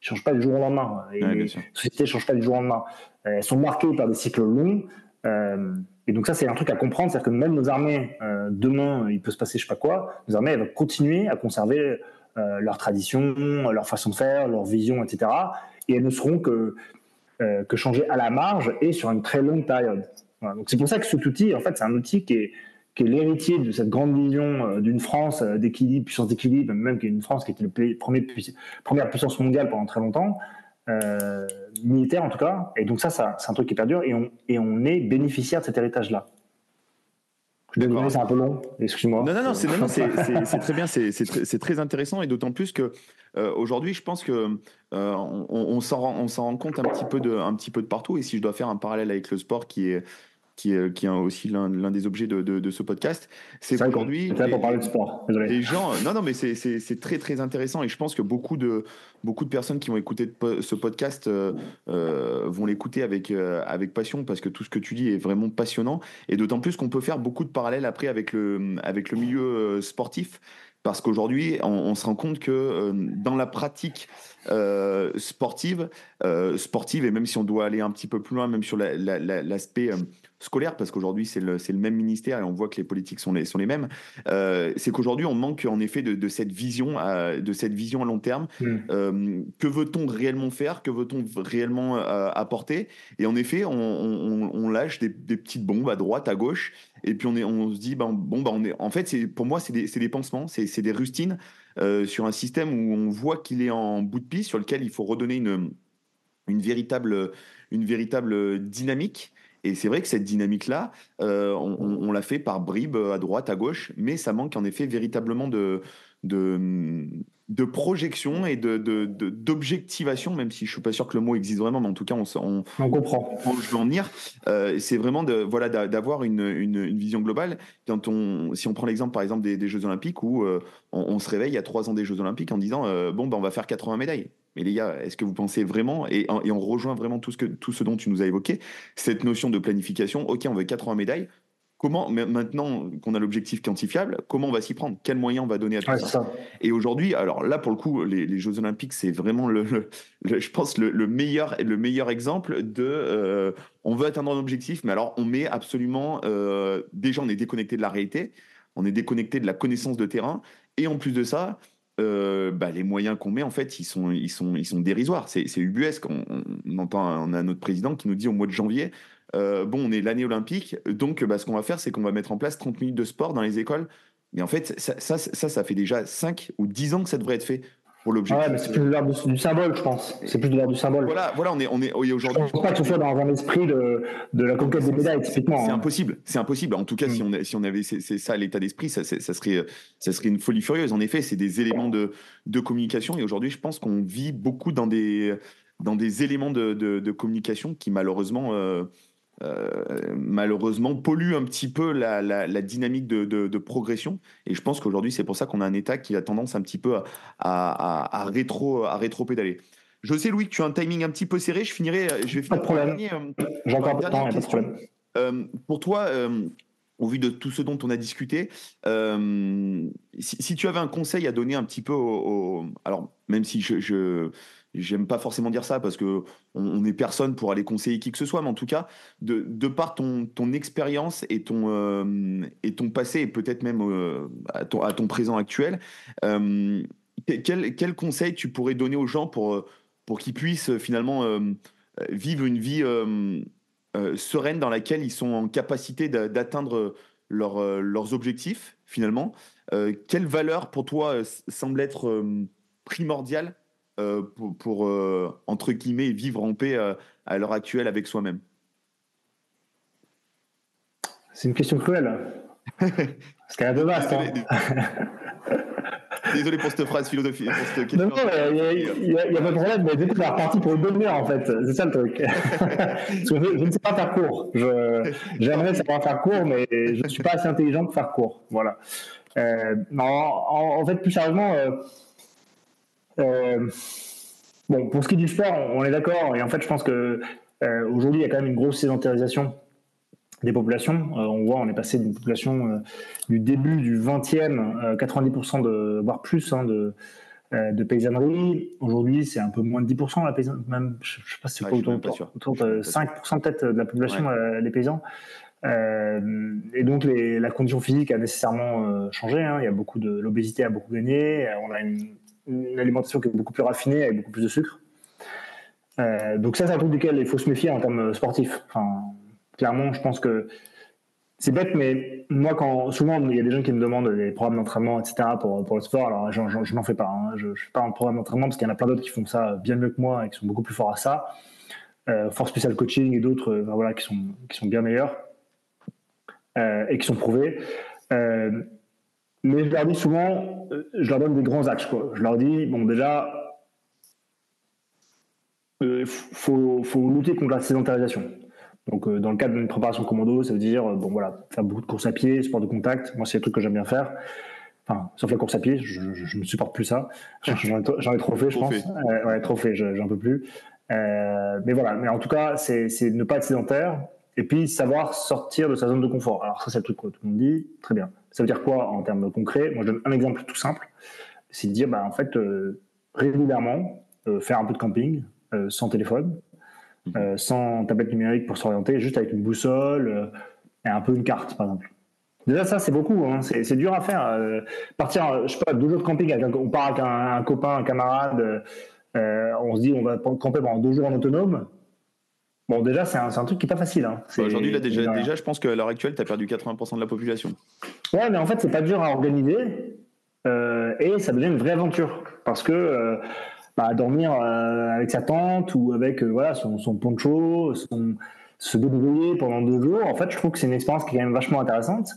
changent pas du jour au lendemain. Et les sociétés ne changent pas du jour au lendemain. Elles sont marquées par des cycles longs. Euh, et donc ça, c'est un truc à comprendre, c'est-à-dire que même nos armées, euh, demain, il peut se passer je sais pas quoi, nos armées, elles vont continuer à conserver euh, leur tradition, leur façon de faire, leur vision, etc. Et elles ne seront que que changer à la marge et sur une très longue période. Donc c'est pour ça que cet outil, en fait, c'est un outil qui est, qui est l'héritier de cette grande vision d'une France d'équilibre, puissance d'équilibre, même qui est une France qui était le premier, première puissance mondiale pendant très longtemps, euh, militaire en tout cas. Et donc ça, ça c'est un truc qui perdure et on, et on est bénéficiaire de cet héritage-là. Désolé, c'est un peu long. Excuse-moi. Non, non, non, c'est, *laughs* très bien, c'est, très, intéressant et d'autant plus que euh, aujourd'hui, je pense que euh, on, on, s'en rend, compte un petit peu de, un petit peu de partout. Et si je dois faire un parallèle avec le sport, qui est qui est, qui est aussi l'un des objets de, de, ce podcast, c'est qu'aujourd'hui. C'est pour parler de sport. Désolé. Les gens, non, non, mais c'est très, très intéressant et je pense que beaucoup de, beaucoup de personnes qui vont écouter ce podcast euh, euh, vont l'écouter avec, euh, avec passion parce que tout ce que tu dis est vraiment passionnant et d'autant plus qu'on peut faire beaucoup de parallèles après avec le, avec le milieu sportif parce qu'aujourd'hui, on, se rend compte que dans la pratique sportive, sportive, et même si on doit aller un petit peu plus loin, même sur l'aspect scolaire, parce qu'aujourd'hui c'est le, le, même ministère et on voit que les politiques sont les, sont les mêmes, euh, c'est qu'aujourd'hui on manque en effet de, de, cette vision à, de cette vision à long terme. Mm. Euh, que veut-on réellement faire? Que veut-on réellement euh, apporter? Et en effet, on, on, on lâche des, des, petites bombes à droite, à gauche, et puis on, se dit, ben, bon, ben, en fait, pour moi, c'est des, pansements, c'est, des rustines sur un système où on voit qu'il est en bout de piste, sur lequel il faut redonner une, véritable, dynamique. Et c'est vrai que cette dynamique-là, euh, on, l'a fait par bribes à droite, à gauche, mais ça manque en effet véritablement de, de projection et de, d'objectivation, même si je suis pas sûr que le mot existe vraiment, mais en tout cas, on, on, on comprend. je veux en venir. Euh, c'est vraiment de, voilà, d'avoir une, une, vision globale. Quand on, si on prend l'exemple, par exemple, des, Jeux Olympiques, où euh, on, se réveille il y a trois ans des Jeux Olympiques en disant, bon, ben, on va faire 80 médailles. Mais les gars, est-ce que vous pensez vraiment, et, on rejoint vraiment tout ce, que, tout ce dont tu nous as évoqué, cette notion de planification, ok, on veut 80 médailles, comment, maintenant qu'on a l'objectif quantifiable, comment on va s'y prendre? Quels moyens on va donner à tout ça, Et aujourd'hui, alors là, pour le coup, les, Jeux Olympiques, c'est vraiment, le, je pense, le, meilleur, le meilleur exemple de euh, on veut atteindre un objectif, mais alors on met absolument. Euh, déjà, on est déconnecté de la réalité, on est déconnecté de la connaissance de terrain, et en plus de ça, euh, bah, les moyens qu'on met, en fait, ils sont, ils sont, ils sont dérisoires. C'est, ubuesque. On, on, entend, on a notre président qui nous dit au mois de janvier, euh, bon, on est l'année olympique, donc bah, ce qu'on va faire, c'est qu'on va mettre en place 30 minutes de sport dans les écoles. Mais en fait, ça, ça, ça, ça fait déjà 5 ou 10 ans que ça devrait être fait pour l'objectif. Ah mais c'est plus de l'ordre du symbole, je pense. C'est plus de l'ordre du symbole. Voilà, voilà, on est, on est aujourd'hui. Je pense pas que ce soit dans un esprit de, de la conquête des médailles, typiquement. C'est hein. impossible, c'est impossible. En tout cas, si, mm. on, si on avait c'est, ça l'état d'esprit, ça, ça, serait, ça serait une folie furieuse. En effet, c'est des éléments de, de communication. Et aujourd'hui, je pense qu'on vit beaucoup dans des, dans des éléments de, de, de communication qui, malheureusement, euh, malheureusement pollue un petit peu la, la, dynamique de, de, progression. Et je pense qu'aujourd'hui, c'est pour ça qu'on a un État qui a tendance un petit peu à, à, à, rétro, à rétro-pédaler. Je sais, Louis, que tu as un timing un petit peu serré. Je finirai. Je vais pas de problème. Euh, J'ai encore pas de temps, pas de problème. Euh, pour toi, au vu de tout ce dont on a discuté, si, si, tu avais un conseil à donner un petit peu au, alors même si je, je j'aime pas forcément dire ça parce que on n'est personne pour aller conseiller qui que ce soit, mais en tout cas, de, de par ton, ton expérience et ton, euh, et ton passé, et peut-être même euh, à, ton, à, ton, présent actuel, euh, quel, quel, conseil tu pourrais donner aux gens pour, pour qu'ils puissent finalement vivre une vie sereine dans laquelle ils sont en capacité d'atteindre leur, leurs objectifs finalement Quelle valeur pour toi semble être primordiale euh, pour, euh, entre guillemets, vivre en paix euh, à l'heure actuelle avec soi-même C'est une question cruelle. *laughs* Parce qu'elle a de vaste. Désolé pour cette phrase philosophique. Pour cette question. Non, il n'y a, pas de problème, mais du coup, on est reparti pour une bonne heure, en fait. C'est ça le truc. *laughs* je, ne sais pas faire court. J'aimerais savoir faire court, mais je ne suis pas assez intelligent pour faire court. Voilà. non, en, en, fait, plus sérieusement, euh, bon, pour ce qui est du sport, on est d'accord. Et en fait, je pense que euh, aujourd'hui, il y a quand même une grosse sédentarisation des populations. Euh, on voit, on est passé d'une population du début du 20e, 90% de, voire plus, hein, de, de paysannerie. Aujourd'hui, c'est un peu moins de 10% la paysannerie, même, je ne sais pas si c'est autour, autour, de 5% peut-être de la population, les paysans. et donc la condition physique a nécessairement changé. Hein. Il y a beaucoup de l'obésité a beaucoup gagné. On a une une alimentation qui est beaucoup plus raffinée, avec beaucoup plus de sucre. Euh, donc ça, c'est un truc duquel il faut se méfier en termes sportifs. Enfin, clairement, je pense que c'est bête, mais moi, quand souvent il y a des gens qui me demandent des programmes d'entraînement, etc. pour, le sport, alors je, n'en fais pas. Hein. Je ne fais pas un programme d'entraînement parce qu'il y en a plein d'autres qui font ça bien mieux que moi et qui sont beaucoup plus forts à ça. Euh, Force Special Coaching et d'autres, euh, voilà, qui sont qui sont bien meilleurs et qui sont prouvés. Mais je leur dis souvent, je leur donne des grands axes. Quoi. Je leur dis, bon, déjà, il faut, faut lutter contre la sédentarisation. Donc, euh, dans le cadre d'une préparation commando, ça veut dire, euh, bon voilà, faire beaucoup de course à pied, sport de contact. Moi, c'est le truc que j'aime bien faire. Enfin, sauf la course à pied, je, ne supporte plus ça. *laughs* J'en ai, trop fait, je pense. Euh, ouais, trop fait, j'en peux plus. mais voilà, mais en tout cas, c'est ne pas être sédentaire et puis savoir sortir de sa zone de confort. Alors ça, c'est le truc que tout le monde dit. Très bien. Ça veut dire quoi en termes concrets? Moi, je donne un exemple tout simple. C'est de dire, bah, en fait, régulièrement, faire un peu de camping sans téléphone, euh, mhm. sans tablette numérique pour s'orienter, juste avec une boussole euh, et un peu une carte, par exemple. Déjà, ça, c'est beaucoup. Hein. C'est dur à faire. Euh, partir, je sais pas, deux jours de camping, avec on part avec un, copain, un camarade, on se dit on va camper pendant deux jours en autonome. Bon, déjà, c'est un, un, truc qui n'est pas facile. Hein. Bah, aujourd'hui, là, déjà, déjà, je pense qu'à l'heure actuelle, tu as perdu 80% de la population. Ouais, mais en fait, c'est pas dur à organiser. et ça devient une vraie aventure. Parce que bah, dormir euh, avec sa tante ou avec euh, voilà son, son poncho, son, se débrouiller pendant deux jours. En fait, je trouve que c'est une expérience qui est quand même vachement intéressante.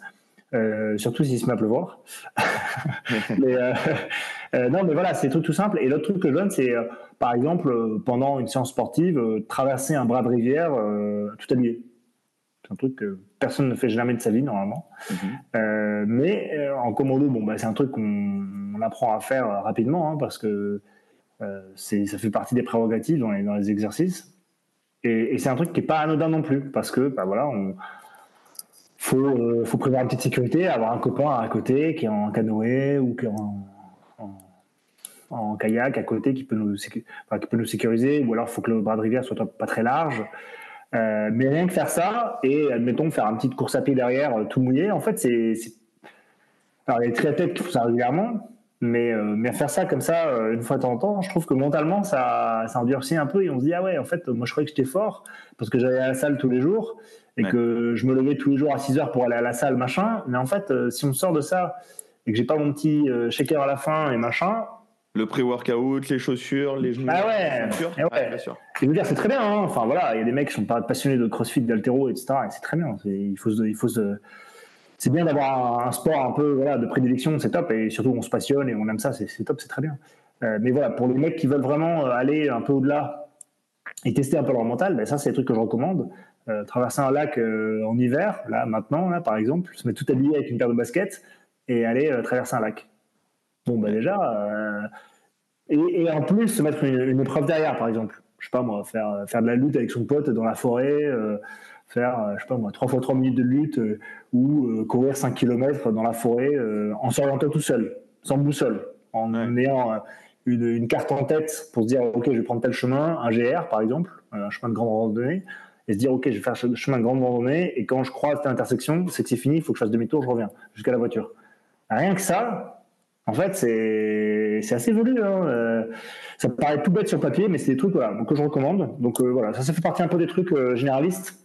Euh, surtout s'il se met à pleuvoir. *laughs* mais, euh, non, mais voilà, c'est tout, tout simple. Et l'autre truc que je donne, c'est par exemple, pendant une séance sportive, traverser un bras de rivière tout habillé. C'est un truc que personne ne fait jamais de sa vie, normalement. Mhm. mais en commando, bon, bah, c'est un truc qu'on apprend à faire rapidement, hein, parce que euh, ça fait partie des prérogatives dans les, dans les exercices. Et, c'est un truc qui n'est pas anodin non plus, parce que bah voilà, on, faut, euh, faut prévoir une petite sécurité, avoir un copain à côté qui est en canoë ou qui est en, en, kayak à côté qui peut, nous, qui peut nous sécuriser, ou alors il faut que le bras de rivière soit pas très large. Euh, mais rien que faire ça, et admettons faire une petite course à pied derrière tout mouillé, en fait, c'est. Alors, il y a les triathlètes qui font ça régulièrement, mais, euh, mais faire ça comme ça, euh, une fois de temps en temps, je trouve que mentalement, ça, ça endurcit un peu et on se dit, ah ouais, en fait, moi je croyais que j'étais fort parce que j'allais à la salle tous les jours et que je me levais tous les jours à 6 heures pour aller à la salle, machin. Mais en fait, euh, si on sort de ça et que j'ai pas mon petit shaker à la fin et machin. Le pré-workout, les chaussures, les genoux. Ah ouais, et ouais. bien sûr. Et dire, c'est très bien. Hein. Enfin voilà, il y a des mecs qui sont pas passionnés de crossfit, d'altéro, etc. Et c'est très bien. Il faut, il faut se c'est bien d'avoir un, sport un peu voilà, de prédilection, c'est top, et surtout on se passionne et on aime ça, c'est top, c'est très bien. Euh, mais voilà, pour les mecs qui veulent vraiment euh, aller un peu au-delà et tester un peu leur mental, ben ça c'est le truc que je recommande. Euh, traverser un lac en hiver, là maintenant, là, par exemple, se mettre tout habillé avec une paire de baskets et aller traverser un lac. Bon, ben déjà, et, en plus se mettre une, une, épreuve derrière, par exemple. Je sais pas moi, faire, faire de la lutte avec son pote dans la forêt faire, euh, je sais pas moi, 3 fois 3 minutes de lutte euh, ou euh, courir 5 km dans la forêt en s'orientant tout seul, sans boussole, en ayant une, carte en tête pour se dire, OK, je vais prendre tel chemin, un GR par exemple, un chemin de grande randonnée, et se dire, OK, je vais faire ce chemin de grande randonnée, et quand je croise telle intersection, c'est que c'est fini, il faut que je fasse demi-tour, je reviens jusqu'à la voiture. Rien que ça, en fait, c'est assez joli. Hein. ça paraît tout bête sur papier, mais c'est des trucs voilà, que je recommande. Donc voilà, ça, fait partie un peu des trucs généralistes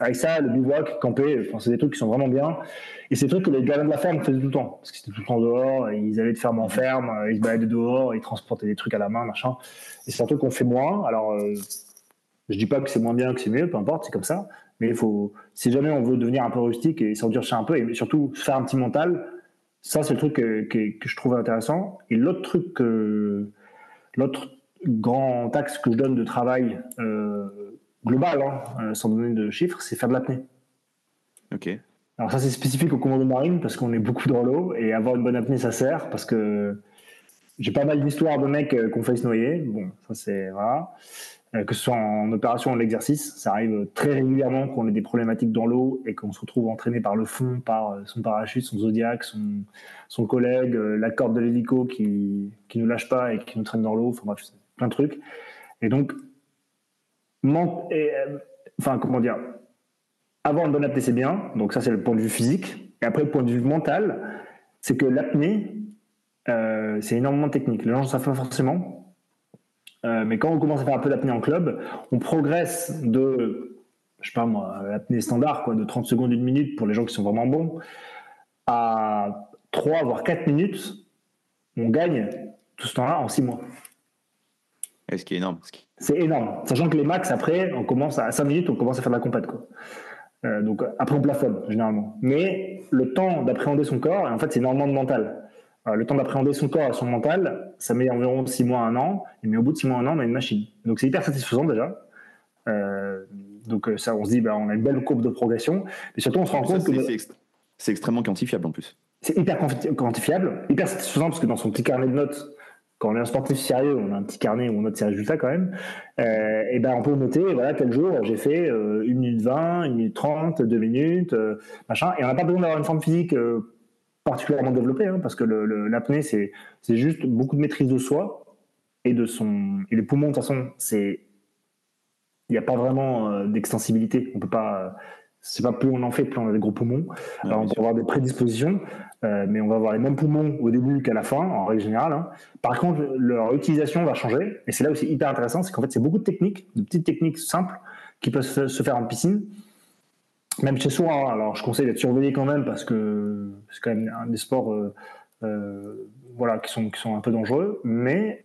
avec ça, le bivouac, camper, c'est des trucs qui sont vraiment bien. Et c'est des trucs que les gars de la ferme faisaient tout le temps. Parce qu'ils étaient tout le temps dehors, ils allaient de ferme en ferme, ils se baladaient dehors, ils transportaient des trucs à la main, machin. Et c'est un truc qu'on fait moins. Alors, euh, je dis pas que c'est moins bien, que c'est mieux, peu importe, c'est comme ça. Mais il faut, si jamais on veut devenir un peu rustique et s'endurcir un peu, et surtout faire un petit mental, ça, c'est le truc que, que, je trouve intéressant. Et l'autre truc que, l'autre grand axe que je donne de travail, euh, global, hein, euh, sans donner de chiffres, c'est faire de l'apnée. Ok. Alors ça c'est spécifique au commando marine parce qu'on est beaucoup dans l'eau et avoir une bonne apnée ça sert parce que j'ai pas mal d'histoires de mecs euh, qu'on fait se noyer. Bon, ça c'est voilà. Euh, que ce soit en opération ou en exercice, ça arrive très régulièrement qu'on ait des problématiques dans l'eau et qu'on se retrouve entraîné par le fond, par son parachute, son zodiac, son, collègue, la corde de l'hélico qui, qui nous lâche pas et qui nous traîne dans l'eau, enfin bref, plein de trucs. Et donc, euh, enfin, comment dire, avoir une bonne apnée, c'est bien. Donc, ça, c'est le point de vue physique. Et après, le point de vue mental, c'est que l'apnée, euh, c'est énormément technique. Les gens ne savent pas forcément. Mais quand on commence à faire un peu d'apnée en club, on progresse de, je sais pas moi, l'apnée standard, quoi, de 30 secondes, une minute pour les gens qui sont vraiment bons, à 3 voire 4 minutes. On gagne tout ce temps-là en 6 mois. Ce qui est énorme. C'est énorme. Sachant que les max, après, on commence à 5 minutes, on commence à faire de la compète. Quoi. Euh, donc après, on plafonne, généralement. Mais le temps d'appréhender son corps, en fait, c'est énormément de mental. Euh, le temps d'appréhender son corps et son mental, ça met environ 6 mois, 1 an. Mais au bout de 6 mois, 1 an, on a une machine. Donc c'est hyper satisfaisant déjà. Euh, donc ça, on se dit, bah, on a une belle courbe de progression. Mais surtout, on se rend compte que. C'est extrêmement quantifiable en plus. C'est hyper quantifiable, hyper satisfaisant parce que dans son petit carnet de notes, quand on est un sportif sérieux, on a un petit carnet où on note ses résultats quand même, euh, et ben on peut noter, voilà, tel jour j'ai fait euh, 1 minute 20, 1 minute 30, 2 minutes, euh, machin, et on n'a pas besoin d'avoir une forme physique euh, particulièrement développée, hein, parce que l'apnée, c'est juste beaucoup de maîtrise de soi et de son. Et les poumons, de toute façon, c'est. Il n'y a pas vraiment euh, d'extensibilité. On peut pas c'est pas plus on en fait, plus on a des gros poumons. Alors, on peut avoir des prédispositions, euh, mais on va avoir les mêmes poumons au début qu'à la fin, en règle générale. Hein. Par contre, leur utilisation va changer, et c'est là où c'est hyper intéressant, c'est qu'en fait, c'est beaucoup de techniques, de petites techniques simples qui peuvent se faire en piscine. Même chez soi, hein. alors je conseille d'être surveillé quand même parce que c'est quand même un des sports euh, euh, voilà, qui, sont, qui sont un peu dangereux, mais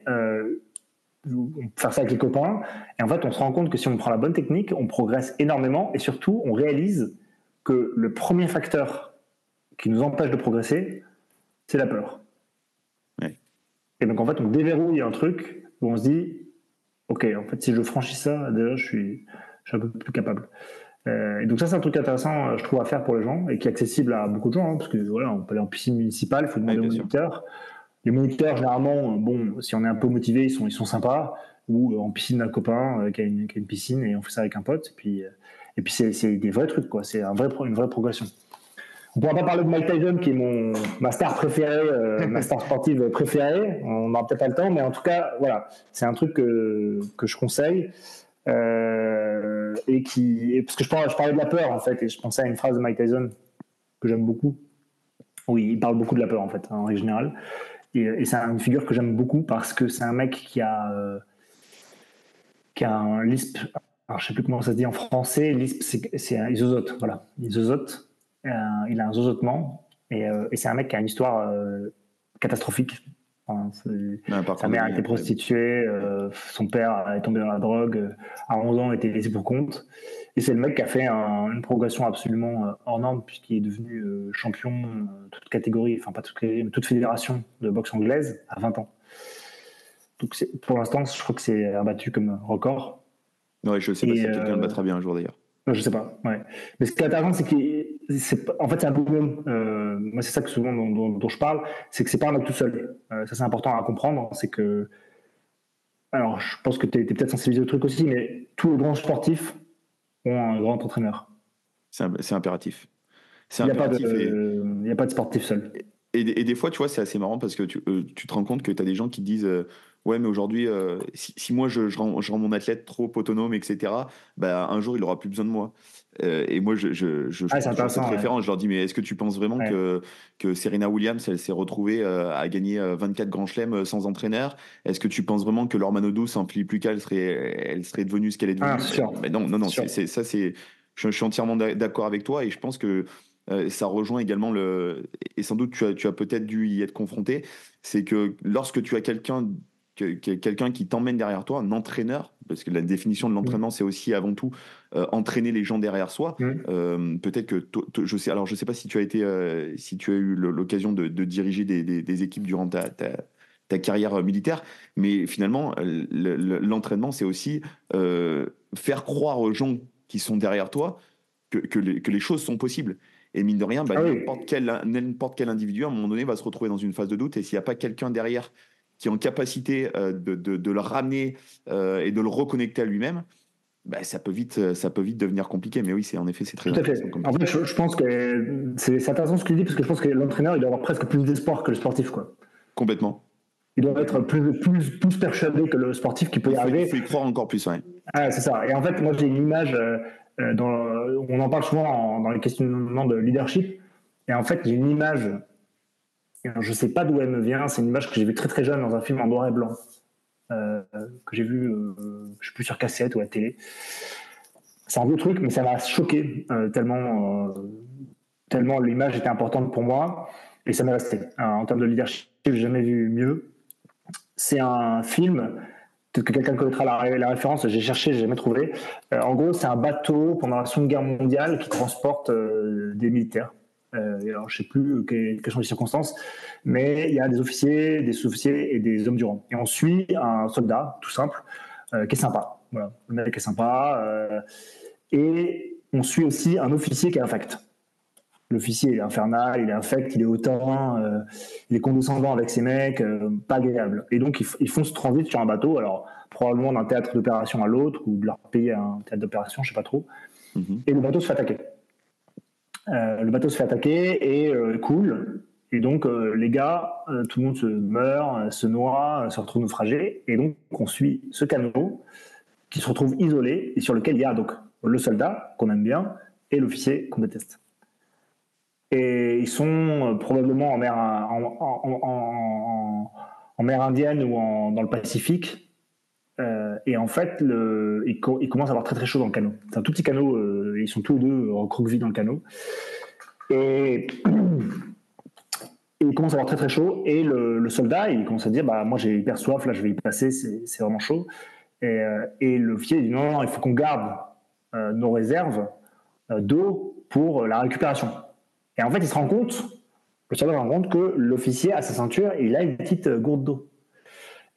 faire ça avec les copains. Et en fait, on se rend compte que si on prend la bonne technique, on progresse énormément et surtout, on réalise que le premier facteur qui nous empêche de progresser, c'est la peur. Et donc, en fait, on déverrouille un truc où on se dit, OK, en fait, si je franchis ça, déjà, je suis, je suis un peu plus capable. Euh, et donc ça, c'est un truc intéressant, je trouve, à faire pour les gens et qui est accessible à beaucoup de gens, hein, parce que voilà, on peut aller en piscine municipale, il faut demander au moniteur. Les moniteurs, généralement, bon, si on est un peu motivé, ils sont, ils sont sympas. Ou euh, en piscine d'un copain euh, qui, a une, piscine et on fait ça avec un pote. Et puis, euh, et puis c'est des vrais trucs, quoi. C'est un vrai, une vraie progression. On pourra pas parler de Mike Tyson, qui est mon, ma star préférée, ma star sportive préférée. On n'aura peut-être pas le temps, mais en tout cas, voilà, c'est un truc que, que je conseille. Et qui, parce que je parlais, de la peur, en fait, et je pensais à une phrase de Mike Tyson que j'aime beaucoup. Oui, il parle beaucoup de la peur, en fait, en règle générale. Et, c'est une figure que j'aime beaucoup parce que c'est un mec qui a, euh, qui a un lisp. Alors, je sais plus comment ça se dit en français. Lisp, c'est un isozote. Voilà, isozote. Euh, il a un zozotement. Et, euh, et c'est un mec qui a une histoire catastrophique. Sa mère a été prostituée, son père est tombé dans la drogue, à 11 ans, a été laissé pour compte. Et c'est le mec qui a fait une progression absolument euh, hors norme, puisqu'il est devenu euh, champion, euh, toute catégorie, enfin pas toute catégorie, mais toute fédération de boxe anglaise à 20 ans. Donc pour l'instant, je crois que c'est abattu comme record. Ouais, je sais pas si quelqu'un le battra bien un jour d'ailleurs. Je sais pas, ouais. Mais ce qui est intéressant, c'est qu'en fait, c'est un peu Euh, moi, c'est ça que souvent dont, je parle, c'est que c'est pas un mec tout seul. ça, c'est important à comprendre. C'est que. Alors, je pense que tu es, peut-être sensibilisé au truc aussi, mais tous les grands sportifs ont un grand entraîneur. C'est impératif. Il n'y a, pas de sportif seul. Et, des fois, tu vois, c'est assez marrant parce que tu, euh, te rends compte que tu as des gens qui disent euh, Ouais, mais aujourd'hui, euh, si, moi je, rends, mon athlète trop autonome, etc., bah, un jour il aura plus besoin de moi. Et moi, je, je, je, ah, cette référence. Je leur dis Mais est-ce que tu penses vraiment que, que Serena Williams, elle s'est retrouvée à gagner 24 grands chelems sans entraîneur? Est-ce que tu penses vraiment que Lormano douce en plus qu'elle serait, elle serait devenue ce qu'elle est devenue? Ah, mais Non, non, non, c'est, ça, c'est. Je, suis entièrement d'accord avec toi et je pense que euh, ça rejoint également le. Et sans doute, tu as, tu as peut-être dû y être confronté. C'est que lorsque tu as quelqu'un quelqu'un qui t'emmène derrière toi, un entraîneur, parce que la définition de l'entraînement, c'est aussi avant tout euh, entraîner les gens derrière soi. Euh, peut-être que je sais, alors je sais pas si tu as été, si tu as eu l'occasion de, diriger des, des, équipes durant ta, ta, carrière militaire, mais finalement, l'entraînement, c'est aussi faire croire aux gens qui sont derrière toi que, que, les, que les choses sont possibles. Et mine de rien, bah, ah n'importe quel, quel, individu, à un moment donné, va se retrouver dans une phase de doute. Et s'il n'y a pas quelqu'un derrière qui est en capacité euh, de, de, le ramener euh, et de le reconnecter à lui-même, bah, ça, peut vite, ça peut vite devenir compliqué. Mais oui, c'est en effet, c'est très Tout à fait. En fait, je, pense que c'est intéressant ce que tu dis, parce que je pense que l'entraîneur, il doit avoir presque plus d'espoir que le sportif. Quoi. Complètement. Il doit être plus, plus, plus persuadé que le sportif qui peut y arriver. Il faut y croire encore plus, ouais. Ah, c'est ça. Et en fait, moi, j'ai une image. Euh, euh, on en parle souvent dans les questionnements de leadership. Et en fait, j'ai une image, je ne sais pas d'où elle me vient, c'est une image que j'ai vue très très jeune dans un film en noir et blanc. que j'ai vu, je sais plus sur cassette ou à télé. C'est un vieux truc, mais ça m'a choqué tellement, tellement l'image était importante pour moi et ça m'est resté. en termes de leadership, j'ai jamais vu mieux. C'est un film Peut-être que quelqu'un connaîtra la, référence, j'ai cherché, j'ai jamais trouvé. Euh, en gros, c'est un bateau pendant la Seconde Guerre mondiale qui transporte euh, des militaires. Euh, alors, je sais plus quelles, sont les circonstances, mais il y a des officiers, des sous-officiers et des hommes du rang. Et on suit un soldat, tout simple, qui est sympa. Voilà, le mec est sympa. et on suit aussi un officier qui est infect l'officier il est infernal, il est infect, il est hautain, euh, il est condescendant avec ses mecs, euh, pas agréable. Et donc ils, font ce transit sur un bateau, alors probablement d'un théâtre d'opération à l'autre ou de leur pays à un théâtre d'opération, je sais pas trop. Mhm. Et le bateau se fait attaquer. Euh, le bateau se fait attaquer et coule. Et donc les gars, tout le monde se meurt, se noie, se retrouve naufragé. Et donc on suit ce canot qui se retrouve isolé et sur lequel il y a donc le soldat qu'on aime bien et l'officier qu'on déteste. Et ils sont euh, probablement en mer, en, mer Indienne ou dans le Pacifique. Euh, et en fait, le, ils, commencent à avoir très très chaud dans le canot. C'est un tout petit canot, euh, ils sont tous les deux recroquevillés dans le canot. Et, ils commencent à avoir très très chaud. Et le, soldat, il commence à dire bah, Moi j'ai hyper soif, là je vais y passer, c'est vraiment chaud. Et, et le dit non, non, il faut qu'on garde nos réserves d'eau pour la récupération. Et en fait, il se rend compte, le soldat se rend compte que l'officier à sa ceinture, il a une petite euh, gourde d'eau.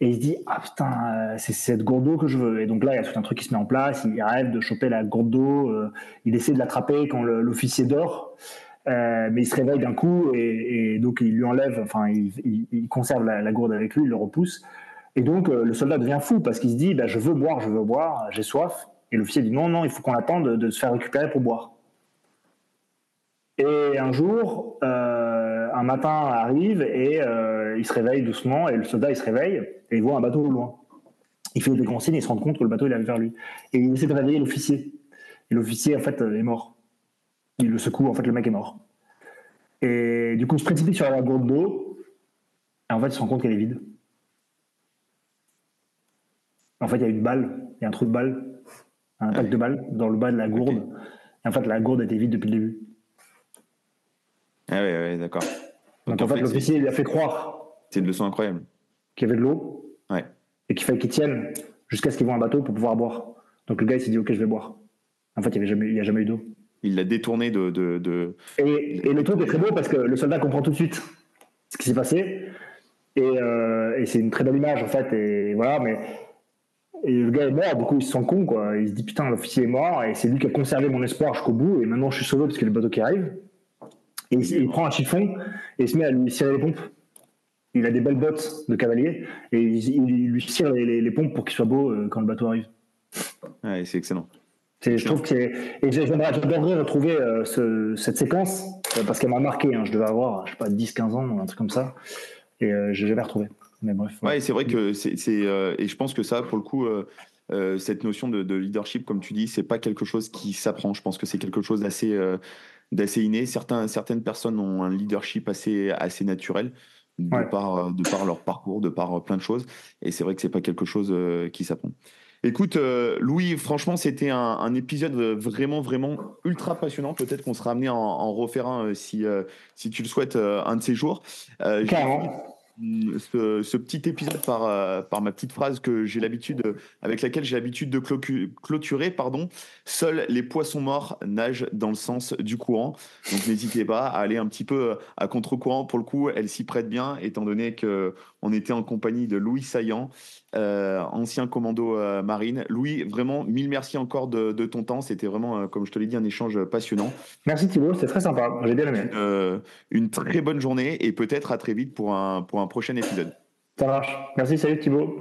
Et il se dit, ah putain, euh, c'est cette gourde d'eau que je veux. Et donc là, il y a tout un truc qui se met en place. Il rêve de choper la gourde d'eau. Euh, il essaie de l'attraper quand l'officier dort. mais il se réveille d'un coup et, donc il lui enlève, enfin, il, conserve la, gourde avec lui, il le repousse. Et donc le soldat devient fou parce qu'il se dit, bah, je veux boire, je veux boire, j'ai soif. Et l'officier dit, non, non, il faut qu'on attende de se faire récupérer pour boire. Et un jour, euh, un matin arrive et euh, il se réveille doucement et le soldat il se réveille et il voit un bateau au loin. Il fait des grands signes et il se rend compte que le bateau il arrive vers lui. Et il essaie de réveiller l'officier. Et l'officier en fait est mort. Il le secoue, en fait le mec est mort. Et du coup il se précipite sur la gourde d'eau et en fait il se rend compte qu'elle est vide. En fait il y a une balle, il y a un trou de balle, un impact de balle dans le bas de la gourde. Et en fait la gourde était vide depuis le début. Ah ouais, ouais d'accord. Donc, en fait, l'officier lui a fait croire. C'est une leçon incroyable. Qu'il y avait de l'eau. Ouais. Et qu'il fallait qu'il tienne jusqu'à ce qu'il voit un bateau pour pouvoir boire. Donc le gars, il s'est dit, OK, je vais boire. En fait, il n'y a, jamais eu d'eau. Il l'a détourné de. de, de... Et, et, le truc est très beau parce que le soldat comprend tout de suite ce qui s'est passé. Et, euh, et c'est une très belle image, en fait. Et voilà, mais. Et le gars est mort, du coup, il se sent con, quoi. Il se dit, putain, l'officier est mort, et c'est lui qui a conservé mon espoir jusqu'au bout, et maintenant je suis sauvé parce qu'il y a le bateau qui arrive. Et il, prend un chiffon et il se met à lui cirer les pompes. Il a des belles bottes de cavalier et il, lui cire les, pompes pour qu'il soit beau euh, quand le bateau arrive. Ouais, c'est excellent. Je trouve que et j'adorerais retrouver euh, cette séquence euh, parce qu'elle m'a marqué. Hein. Je devais avoir, je sais pas, 10-15 ans un truc comme ça. Et je l'ai jamais retrouvé. Mais bref. Ouais, c'est vrai que c'est. et je pense que ça, pour le coup, cette notion de, de, leadership, comme tu dis, c'est pas quelque chose qui s'apprend. Je pense que c'est quelque chose d'assez d'assez inné. Certains, certaines personnes ont un leadership assez, assez naturel. De, par, de par leur parcours, de par plein de choses. Et c'est vrai que c'est pas quelque chose euh, qui s'apprend. Écoute, euh, Louis, franchement, c'était un, épisode vraiment, vraiment ultra passionnant. Peut-être qu'on sera amené à en, refaire un euh, si, si tu le souhaites un de ces jours. Ce, petit épisode par, par ma petite phrase que j'ai l'habitude, avec laquelle j'ai l'habitude de clôturer, pardon. Seuls les poissons morts nagent dans le sens du courant. Donc n'hésitez pas à aller un petit peu à contre-courant. Pour le coup, elle s'y prête bien, étant donné que on était en compagnie de Louis Saillant, euh, ancien commando euh, marine. Louis, vraiment, mille merci encore de, ton temps. C'était vraiment, euh, comme je te l'ai dit, un échange passionnant. Merci Thibault, c'était très sympa. J'ai bien aimé. une très bonne journée et peut-être à très vite pour un, pour un prochain épisode. Ça marche. Merci, salut Thibault.